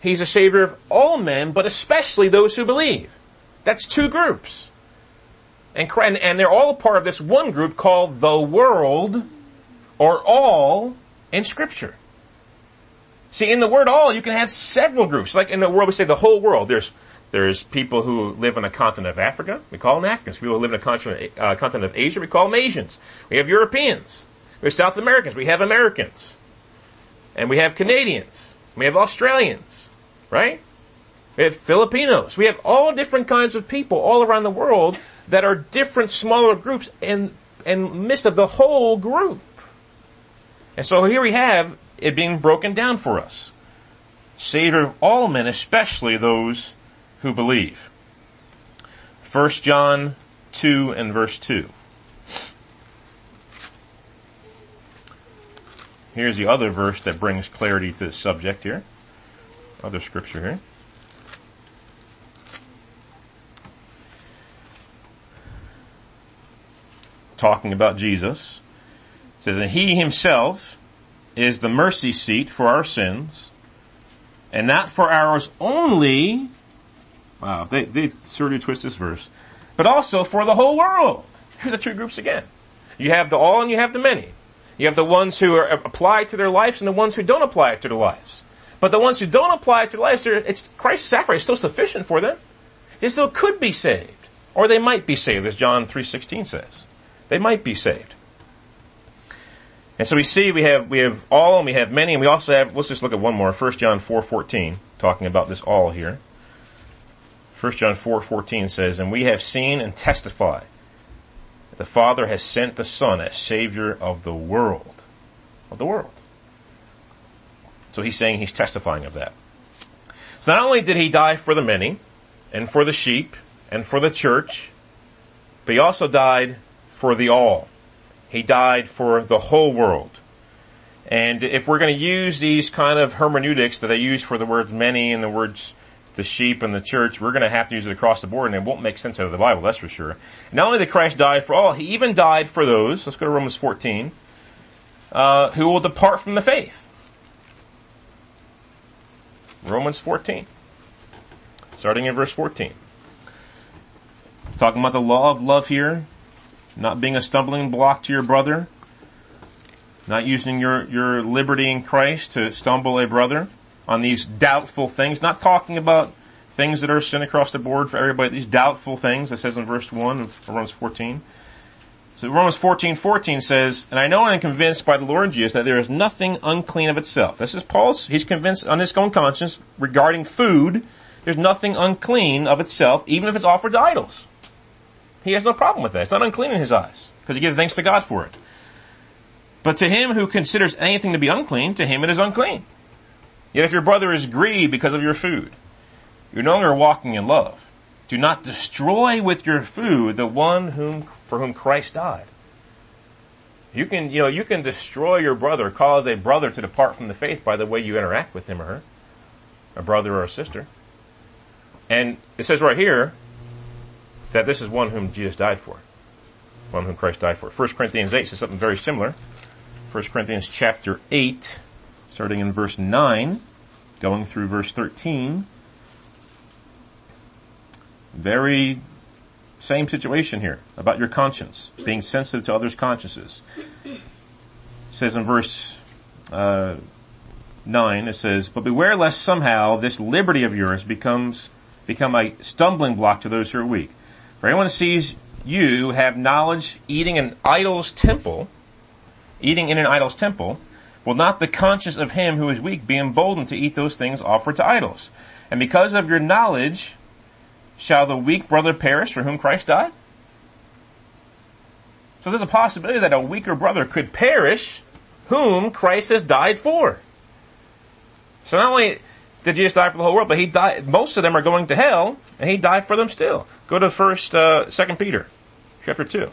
He's a savior of all men, but especially those who believe. That's two groups. And, and, and they're all a part of this one group called the world, or all, in scripture. See, in the word all, you can have several groups. Like in the world, we say the whole world. There's, there's people who live on the continent of Africa. We call them Africans. People who live in the continent, uh, continent of Asia. We call them Asians. We have Europeans. We have South Americans. We have Americans. And we have Canadians. We have Australians. Right? We have Filipinos. We have all different kinds of people all around the world that are different smaller groups in, in midst of the whole group. And so here we have it being broken down for us. Of all men, especially those who believe. 1 John 2 and verse 2. Here's the other verse that brings clarity to the subject here. Other scripture here. Talking about Jesus. It says, and he himself is the mercy seat for our sins, and not for ours only. Wow, they, they of twist this verse. But also for the whole world. Here's the two groups again. You have the all and you have the many. You have the ones who are applied to their lives and the ones who don't apply it to their lives. But the ones who don't apply it to their lives, it's Christ's sacrifice is still sufficient for them. They still could be saved. Or they might be saved, as John 3.16 says. They might be saved. And so we see we have, we have all and we have many and we also have, let's just look at one more, 1 John 4.14, talking about this all here. 1 John 4.14 says, And we have seen and testify that the Father has sent the Son as Savior of the world. Of the world. So he's saying he's testifying of that. So not only did he die for the many, and for the sheep, and for the church, but he also died for the all. He died for the whole world. And if we're going to use these kind of hermeneutics that I use for the words many and the words the sheep and the church, we're going to have to use it across the board and it won't make sense out of the Bible, that's for sure. Not only that Christ died for all, he even died for those, let's go to Romans 14, uh, who will depart from the faith. Romans 14. Starting in verse 14. Talking about the law of love here, not being a stumbling block to your brother, not using your, your liberty in Christ to stumble a brother on these doubtful things, not talking about things that are sin across the board for everybody, these doubtful things, it says in verse 1 of Romans 14. So Romans 14, 14 says, And I know and am convinced by the Lord Jesus that there is nothing unclean of itself. This is Paul's, he's convinced on his own conscience regarding food, there's nothing unclean of itself, even if it's offered to idols. He has no problem with that. It's not unclean in his eyes, because he gives thanks to God for it. But to him who considers anything to be unclean, to him it is unclean. Yet if your brother is grieved because of your food, you're no longer walking in love. Do not destroy with your food the one whom, for whom Christ died. You can, you know, you can destroy your brother, cause a brother to depart from the faith by the way you interact with him or her, a brother or a sister. And it says right here, that this is one whom Jesus died for. One whom Christ died for. 1 Corinthians 8 says something very similar. 1 Corinthians chapter 8, starting in verse 9, going through verse 13. Very same situation here about your conscience, being sensitive to others' consciences. It says in verse uh, 9, it says, But beware lest somehow this liberty of yours becomes become a stumbling block to those who are weak. For anyone sees you have knowledge eating in idol's temple, eating in an idol's temple, will not the conscience of him who is weak be emboldened to eat those things offered to idols? And because of your knowledge, shall the weak brother perish for whom Christ died? So there's a possibility that a weaker brother could perish whom Christ has died for. So not only did Jesus die for the whole world, but he died, most of them are going to hell, and he died for them still. Go to first, uh, second Peter, chapter two.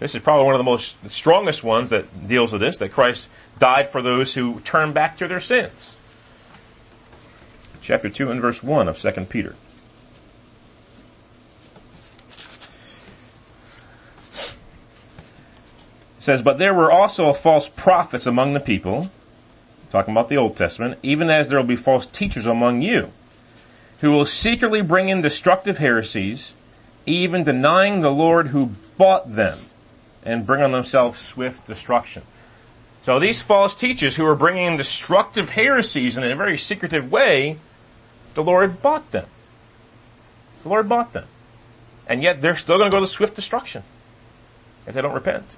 This is probably one of the most the strongest ones that deals with this, that Christ died for those who turn back to their sins. Chapter 2 and verse 1 of 2 Peter. It says, But there were also false prophets among the people, talking about the Old Testament, even as there will be false teachers among you, who will secretly bring in destructive heresies, even denying the Lord who bought them, and bring on themselves swift destruction. So these false teachers who are bringing in destructive heresies in a very secretive way, the Lord bought them. The Lord bought them. And yet they're still going to go to swift destruction if they don't repent.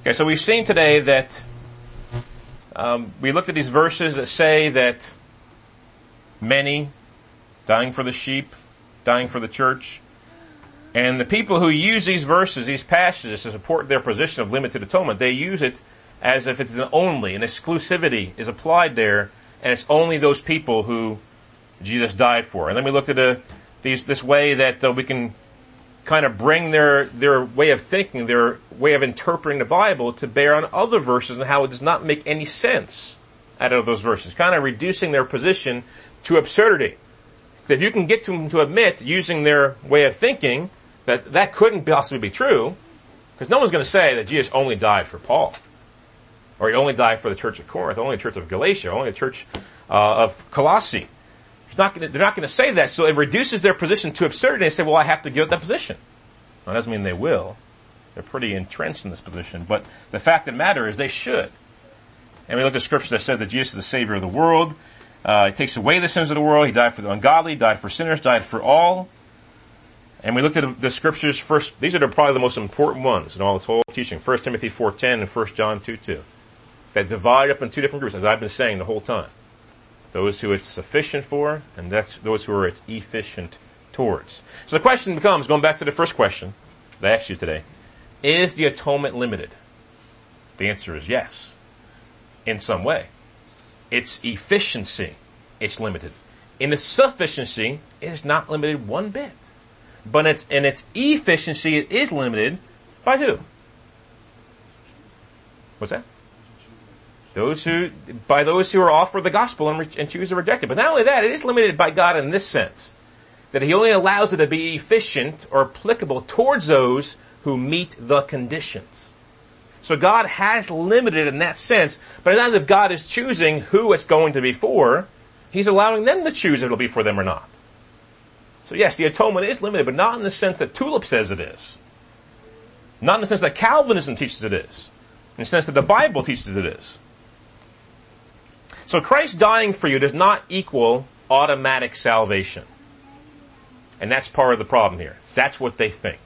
Okay, so we've seen today that um, we looked at these verses that say that many dying for the sheep, dying for the church, and the people who use these verses, these passages to support their position of limited atonement, they use it as if it's an only, an exclusivity is applied there, and it's only those people who Jesus died for. And then we looked at a, these, this way that uh, we can kind of bring their, their way of thinking, their way of interpreting the Bible to bear on other verses and how it does not make any sense out of those verses, kind of reducing their position to absurdity. If you can get them to admit, using their way of thinking, that that couldn't possibly be true, because no one's going to say that Jesus only died for Paul, or he only died for the church of Corinth, only the church of Galatia, only the church uh, of Colossae. Not gonna, they're not going to say that, so it reduces their position to absurdity. They say, "Well, I have to give up that position." Well, that doesn't mean they will. They're pretty entrenched in this position, but the fact of the matter is they should. And we look at scripture that said that Jesus is the Savior of the world. Uh, he takes away the sins of the world. He died for the ungodly, died for sinners, died for all. And we looked at the scriptures first. These are probably the most important ones in all this whole teaching. 1 Timothy 4.10 and 1 John 2.2. That divide up in two different groups, as I've been saying the whole time. Those who it's sufficient for, and that's those who are it's efficient towards. So the question becomes, going back to the first question that I asked you today, is the atonement limited? The answer is yes. In some way. Its efficiency is limited. In its sufficiency, it is not limited one bit. But it's, in its efficiency, it is limited by who? What's that? Those who, by those who are offered the gospel and, re- and choose to reject it. But not only that, it is limited by God in this sense. That He only allows it to be efficient or applicable towards those who meet the conditions. So God has limited in that sense, but it's not as if God is choosing who it's going to be for. He's allowing them to choose if it'll be for them or not. So yes, the atonement is limited, but not in the sense that Tulip says it is. Not in the sense that Calvinism teaches it is. In the sense that the Bible teaches it is. So Christ dying for you does not equal automatic salvation. And that's part of the problem here. That's what they think.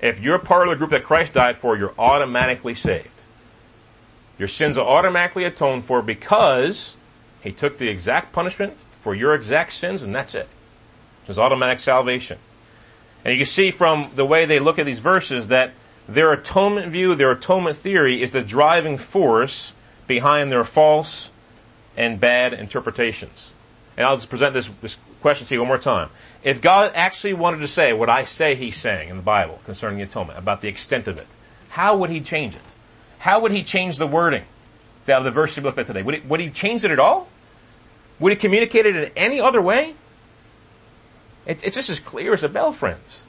If you're part of the group that Christ died for, you're automatically saved. Your sins are automatically atoned for because He took the exact punishment for your exact sins and that's it. There's automatic salvation. And you can see from the way they look at these verses that their atonement view, their atonement theory is the driving force behind their false and bad interpretations. And I'll just present this, this question to you one more time. If God actually wanted to say what I say he's saying in the Bible concerning the atonement, about the extent of it, how would he change it? How would he change the wording of the verse we looked at today? Would, it, would he change it at all? Would he communicate it in any other way? It's, it's just as clear as a bell, friends.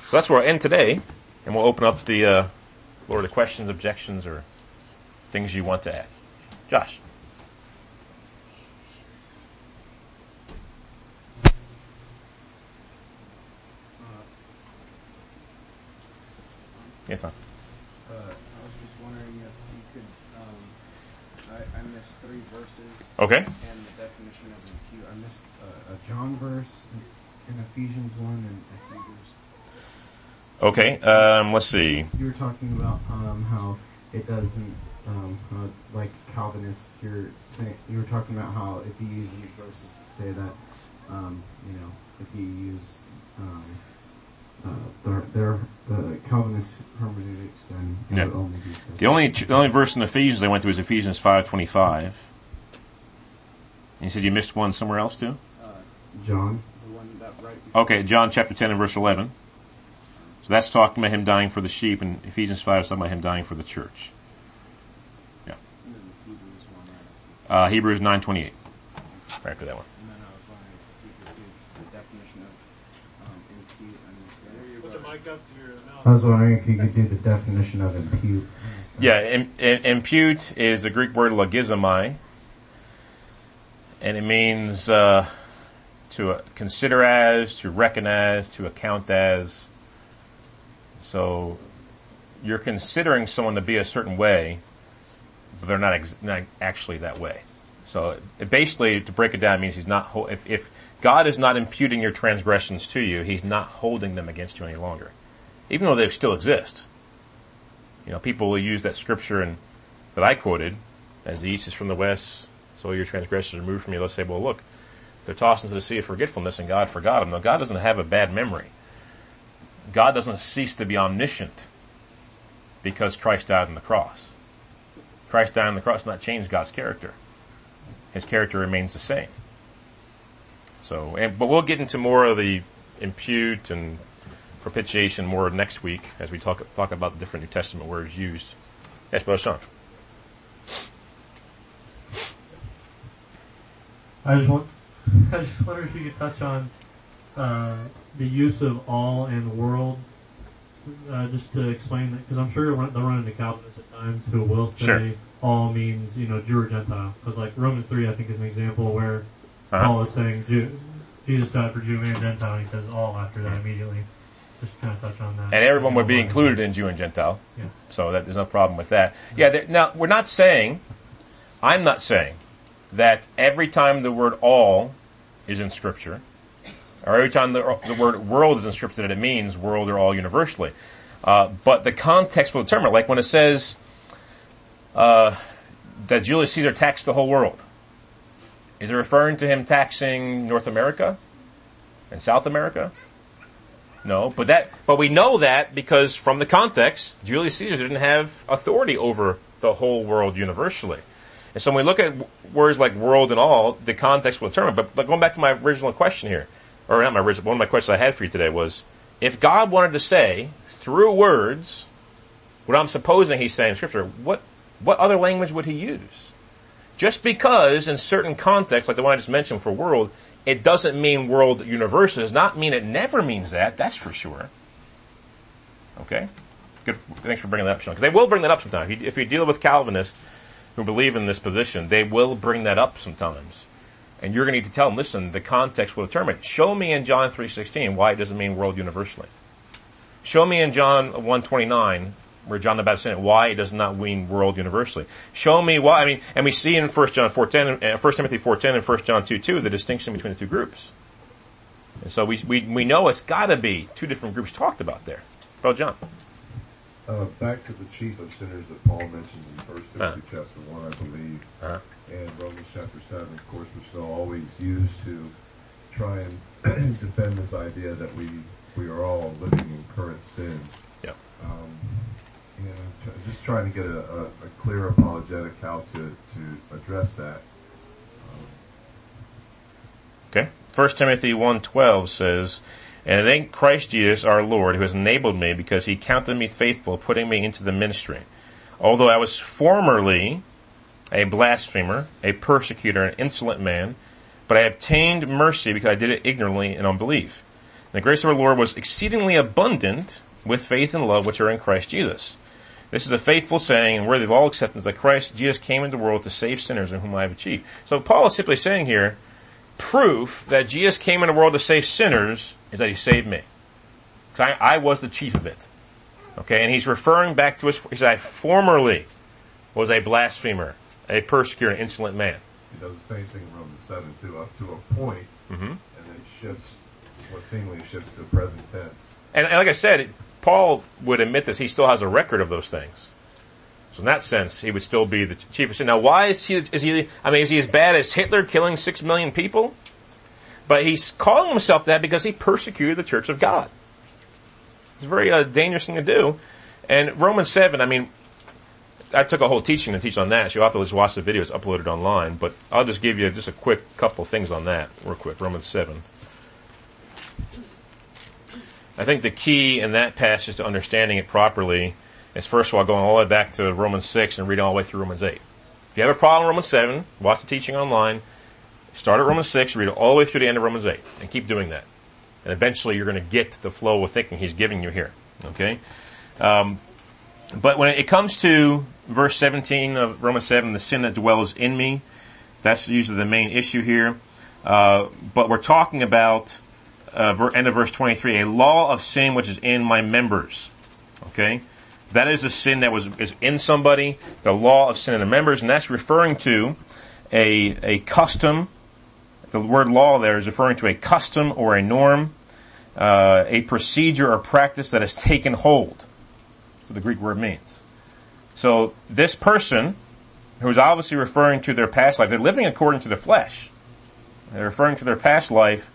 So that's where I'll end today, and we'll open up the uh, floor to questions, objections, or things you want to add. Josh. Yes, sir. Uh, I was just wondering if you could, um, I, I missed three verses Okay. and the definition of impute. I missed uh, a John verse in Ephesians 1 and Hebrews. Okay. Um, let's see. You were talking about um, how it doesn't, um, how, like Calvinists, you're saying, you were talking about how if you use these verses to say that, um, you know, if you use um, uh, their, their the Calvinist hermeneutics, then would only be The only the only verse in Ephesians I went to was Ephesians five twenty five. And you said you missed one somewhere else too. John. the one that right before Okay, John chapter ten and verse eleven. So that's talking about him dying for the sheep, and Ephesians five is talking about him dying for the church. Yeah. then Hebrews 1 right after. Uh, Hebrews nine twenty eight. Right after that one. I was wondering if you could give the definition of um, impute, understand. Put the mic up to your mouth. I was wondering if you could do the definition of impute. Yeah, im, im, impute is the Greek word logizomai, and it means uh, to consider as, to recognize, to account as. So you're considering someone to be a certain way, but they're not, ex- not actually that way. So it basically, to break it down, means he's not. Ho- if, if God is not imputing your transgressions to you, He's not holding them against you any longer, even though they still exist. You know, people will use that scripture and that I quoted, as the east is from the west, so your transgressions are removed from you. They'll say, well, look, they're tossed into the sea of forgetfulness, and God forgot them. No, God doesn't have a bad memory. God doesn't cease to be omniscient because Christ died on the cross. Christ died on the cross not change God's character. His character remains the same. So, and, but we'll get into more of the impute and propitiation more next week as we talk talk about the different New Testament words used. Yes, Brother Sean. I just want, I just wonder if you could touch on uh, the use of all and world, uh, just to explain that, because I'm sure they'll run into Calvinists at times who will say Sure. all means, you know, Jew or Gentile. Because like Romans 3, I think is an example where Uh-huh. Paul is saying Jew, Jesus died for Jew and Gentile, and he says all after that immediately. Just kind of touch on that. And everyone would be included in Jew and Gentile. Yeah. So that there's no problem with that. Yeah, there, now we're not saying, I'm not saying that every time the word all is in scripture, or every time the, the word world is in scripture that it means world or all universally. Uh, but the context will determine, like when it says, uh, that Julius Caesar taxed the whole world. Is it referring to him taxing North America and South America? No, but that, but we know that because from the context, Julius Caesar didn't have authority over the whole world universally. And so when we look at words like world and all, the context will determine. But, but going back to my original question here, or not my original, one of my questions I had for you today was, if God wanted to say through words what I'm supposing He's saying in Scripture, what what other language would He use? Just because in certain contexts, like the one I just mentioned for world, it doesn't mean world universal does not mean it never means that. That's for sure. Okay. Good. Thanks for bringing that up, Sean. Because they will bring that up sometimes. If if you deal with Calvinists who believe in this position, they will bring that up sometimes. And you're going to need to tell them, listen, the context will determine. Show me in John 3.16 why it doesn't mean world universally. Show me in John 1.29 where John the Baptist said it why it does not mean world universally. Show me why, I mean, and we see in 1 John 4.10, uh, 1 Timothy 4.10 and 1 John 2.2 the distinction between the two groups. And so we, we, we know it's gotta be two different groups talked about there. Brother John. Uh, back to the chief of sinners that Paul mentions in First Uh. Timothy chapter one, I believe, Uh-huh. and Romans chapter seven, of course, which they'll always use to try and defend this idea that we we are all living in current sin. Yeah. Um, you know, tr- just trying to get a, a, a clear apologetic how to to address that. Okay. 1 Timothy 1.12 says, And it ain't Christ Jesus our Lord who has enabled me because he counted me faithful, putting me into the ministry. Although I was formerly a blasphemer, a persecutor, an insolent man, but I obtained mercy because I did it ignorantly and unbelief. And the grace of our Lord was exceedingly abundant with faith and love which are in Christ Jesus. This is a faithful saying and worthy of all acceptance that Christ Jesus came into the world to save sinners in whom I have achieved. So Paul is simply saying here, proof that Jesus came in the world to save sinners is that he saved me. Because I, I was the chief of it. Okay, and he's referring back to his, he said, I formerly was a blasphemer, a persecutor, an insolent man. He does the same thing in Romans seven too, up to a point, Mm-hmm. and then shifts what seemingly shifts to the present tense. And, and like I said, Paul would admit this. He still has a record of those things. So in that sense, he would still be the chief of sin. Now, why is he? Is he? I mean, is he as bad as Hitler killing six million people? But he's calling himself that because he persecuted the Church of God. It's a very uh, dangerous thing to do. And Romans seven. I mean, I took a whole teaching to teach on that. So you'll have to just watch the video. It's uploaded online. But I'll just give you just a quick couple things on that, real quick. Romans seven. I think the key in that passage to understanding it properly is first of all going all the way back to Romans 6 and reading all the way through Romans 8. If you have a problem Romans 7, watch the teaching online, start at Romans 6, read it all the way through the end of Romans 8, and keep doing that. And eventually you're going to get the flow of thinking he's giving you here. Okay? Um, but when it comes to verse 17 of Romans 7, the sin that dwells in me, that's usually the main issue here. Uh, but we're talking about, uh, end of verse 23, a law of sin which is in my members. Okay? That is a sin that was, is in somebody, the law of sin in the members, and that's referring to a, a custom. The word law there is referring to a custom or a norm, uh, a procedure or practice that has taken hold. So the Greek word means. So this person, who's obviously referring to their past life, they're living according to the flesh. They're referring to their past life.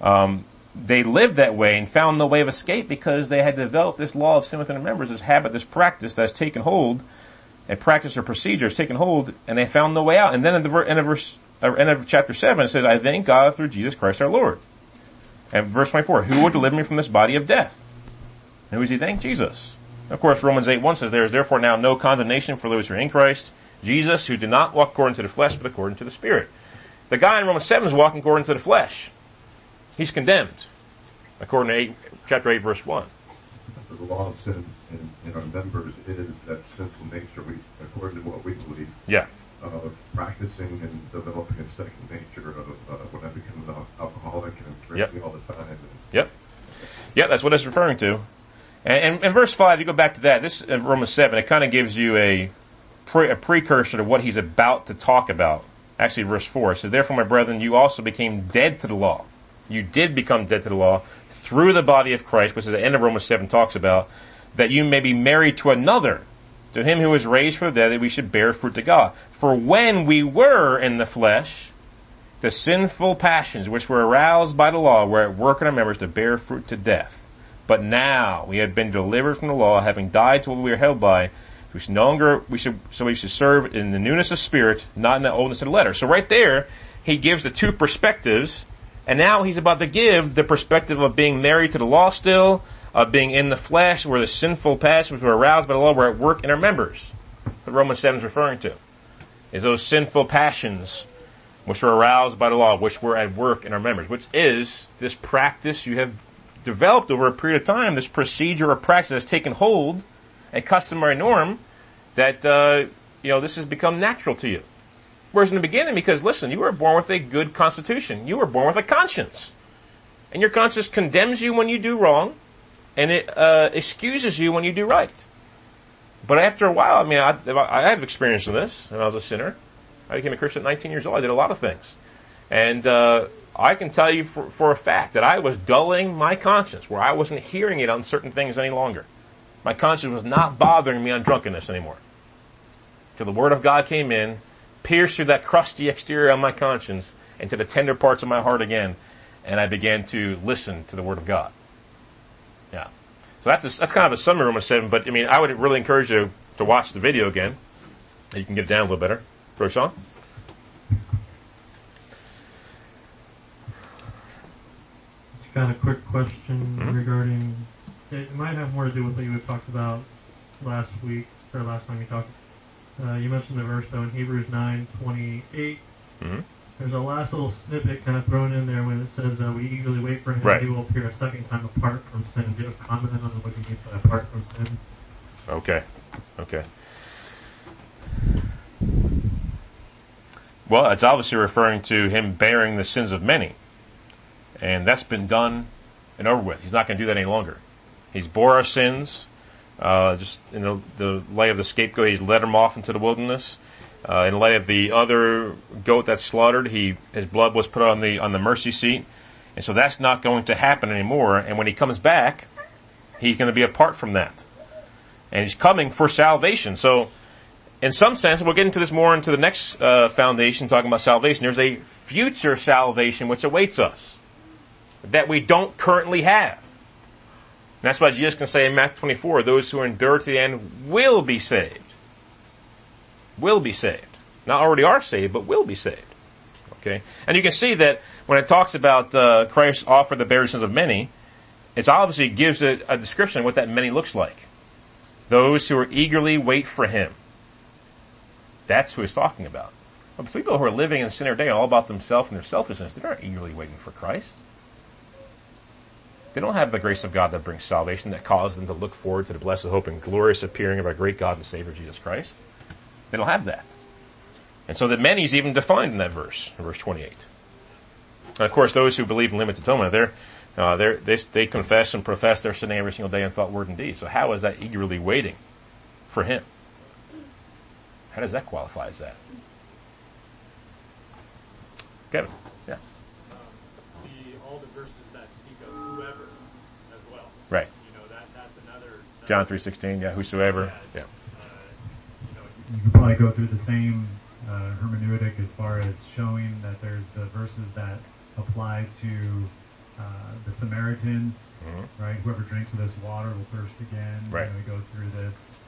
Um, they lived that way and found no way of escape because they had developed this law of sin within their members, this habit, this practice that's taken hold, a practice or procedure has taken hold, and they found no way out. And then in the end of verse, uh, end of chapter seven, it says, "I thank God through Jesus Christ our Lord." And verse twenty-four, "Who will deliver me from this body of death?" And who does he thank? Jesus. Of course, Romans 8 1 says, There is therefore now no condemnation for those who are in Christ, Jesus, who do not walk according to the flesh, but according to the Spirit. The guy in Romans 7 is walking according to the flesh. He's condemned, according to 8, chapter 8, verse 1. The law of sin in, in our members is that sinful nature, we, according to what we believe, yeah. of practicing and developing a second nature of uh, when I become an alcoholic and drinking yep. all the time. And, yep. Yeah, that's what it's referring to. And in verse 5, you go back to that, this in Romans 7, it kind of gives you a, pre, a precursor to what he's about to talk about. Actually, verse 4 it says, Therefore, my brethren, you also became dead to the law. You did become dead to the law through the body of Christ, which is the end of Romans 7 talks about, that you may be married to another, to him who was raised from the dead, that we should bear fruit to God. For when we were in the flesh, the sinful passions which were aroused by the law were at work in our members to bear fruit to death. But now we have been delivered from the law, having died to what we are held by. We should no longer, we should, so we should serve in the newness of spirit, not in the oldness of the letter. So right there, he gives the two perspectives, and now he's about to give the perspective of being married to the law still, of being in the flesh, where the sinful passions were aroused by the law were at work in our members. What Romans 7 is referring to. Is those sinful passions which were aroused by the law, which were at work in our members, which is this practice you have developed over a period of time, this procedure or practice has taken hold, a customary norm, that, uh, you know, this has become natural to you. Whereas in the beginning, because listen, you were born with a good constitution. You were born with a conscience. And your conscience condemns you when you do wrong, and it uh, excuses you when you do right. But after a while, I mean, I, I have experience in this, and I was a sinner. I became a Christian at 19 years old. I did a lot of things. And uh, I can tell you for, for a fact that I was dulling my conscience, where I wasn't hearing it on certain things any longer. My conscience was not bothering me on drunkenness anymore. Till the Word of God came in, pierced through that crusty exterior of my conscience into the tender parts of my heart again, and I began to listen to the Word of God. Yeah. So that's a, that's kind of a summary of Romans 7, but I mean, I would really encourage you to watch the video again. You can get it down a little better. Go, Sean. got a quick question Mhm. regarding. It might have more to do with what you had talked about last week or last time you talked. Uh, you mentioned the verse though in Hebrews nine twenty eight. Mhm. There's a last little snippet kind of thrown in there when it says that we eagerly wait for him. Right. He will appear a second time apart from sin. Do you have a comment on what you mean by apart from sin? Okay. Okay. Well, it's obviously referring to him bearing the sins of many. And that's been done and over with. He's not going to do that any longer. He's bore our sins, uh, just in the, the light of the scapegoat, he led him off into the wilderness. Uh, in light of the other goat that's slaughtered, he, his blood was put on the, on the mercy seat. And so that's not going to happen anymore. And when he comes back, he's going to be apart from that. And he's coming for salvation. So, in some sense, we'll get into this more into the next uh, foundation, talking about salvation. There's a future salvation which awaits us that we don't currently have. That's why Jesus can say in Matthew 24, those who endure to the end will be saved. Will be saved. Not already are saved, but will be saved. Okay? And you can see that when it talks about uh, Christ offered the bear sins of many, it obviously gives a, a description of what that many looks like. Those who are eagerly wait for him. That's who he's talking about. But people who are living in sin every day all about themselves and their selfishness, they're not eagerly waiting for Christ. They don't have the grace of God that brings salvation, that causes them to look forward to the blessed hope and glorious appearing of our great God and Savior Jesus Christ. They don't have that. And so the many is even defined in that verse, in verse 28. And of course, those who believe in limited atonement, they're, uh, they're, they, they confess and profess their sin every single day in thought, word, and deed. So how is that eagerly waiting for Him? How does that qualify as that? Kevin, right. You know, that, that's another. John 3.16, yeah, whosoever, yeah. it's, uh, you know, You could probably go through the same uh, hermeneutic as far as showing that there's the verses that apply to uh, the Samaritans, Mhm. right? Whoever drinks of this water will thirst again. Right. You know, he goes through this,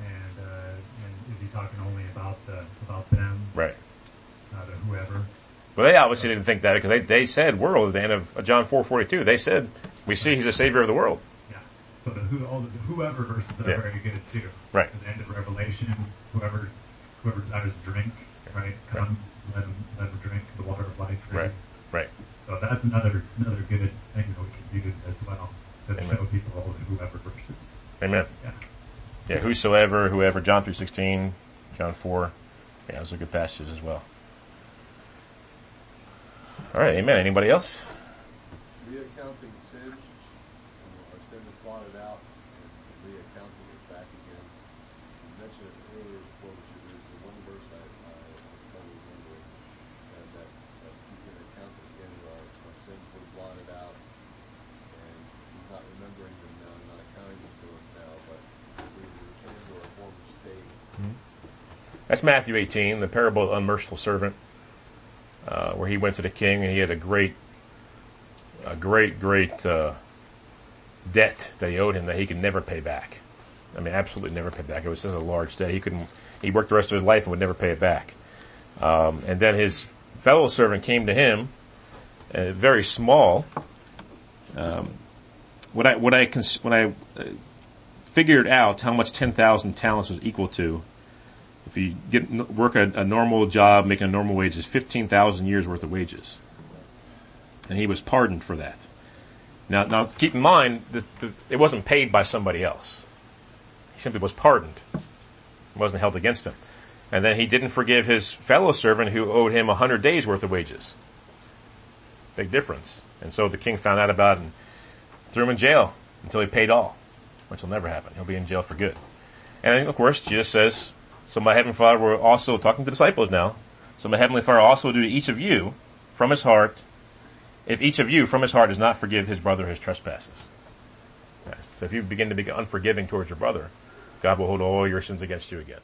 and uh, and is he talking only about the about them, Right. not a whoever? Well, they obviously didn't think that because they, they said world at the end of uh, John 4.42. They said, we see he's a savior of the world. Yeah. So the, who, all the whoever verses are Yeah. very good too. Right. At the end of Revelation, whoever whoever desires to drink, right? Come, let him let him drink the water of life. Right. Right. So that's another another good thing that we can use as well to Amen. show people all the whoever verses. Amen. Yeah. Yeah, whosoever, whoever, John 3.16, John 4. Yeah, those are good passages as well. All right, amen. Anybody else? Reaccounting sin, our sin is blotted out, and reaccounting it back again. You mentioned it earlier before, which is the one verse I, I don't remember, and that, that going to account it again, our, our sins were blotted out, and he's not remembering them now, not accounting them to us now, but we return to our former state. That's Matthew 18, the parable of the unmerciful servant, uh, where he went to the king and he had a great, a great, great uh, debt that he owed him that he could never pay back. I mean, absolutely never pay back. It was such a large debt. He couldn't. He worked the rest of his life and would never pay it back. Um, and then his fellow servant came to him, uh, very small. Um, what I what I cons- when I uh, figured out how much ten thousand talents was equal to, if you get work a, a normal job, making a normal wage, is fifteen thousand years worth of wages, and he was pardoned for that. Now, now keep in mind that the, it wasn't paid by somebody else. He simply was pardoned. It wasn't held against him. And then he didn't forgive his fellow servant who owed him a hundred days worth of wages. Big difference. And so the king found out about it and threw him in jail until he paid all, which will never happen. He'll be in jail for good. And of course, Jesus says, so my heavenly father will also, talking to disciples now, so my heavenly father also do to each of you from his heart, if each of you from his heart does not forgive his brother his trespasses. So if you begin to be unforgiving towards your brother, God will hold all your sins against you again.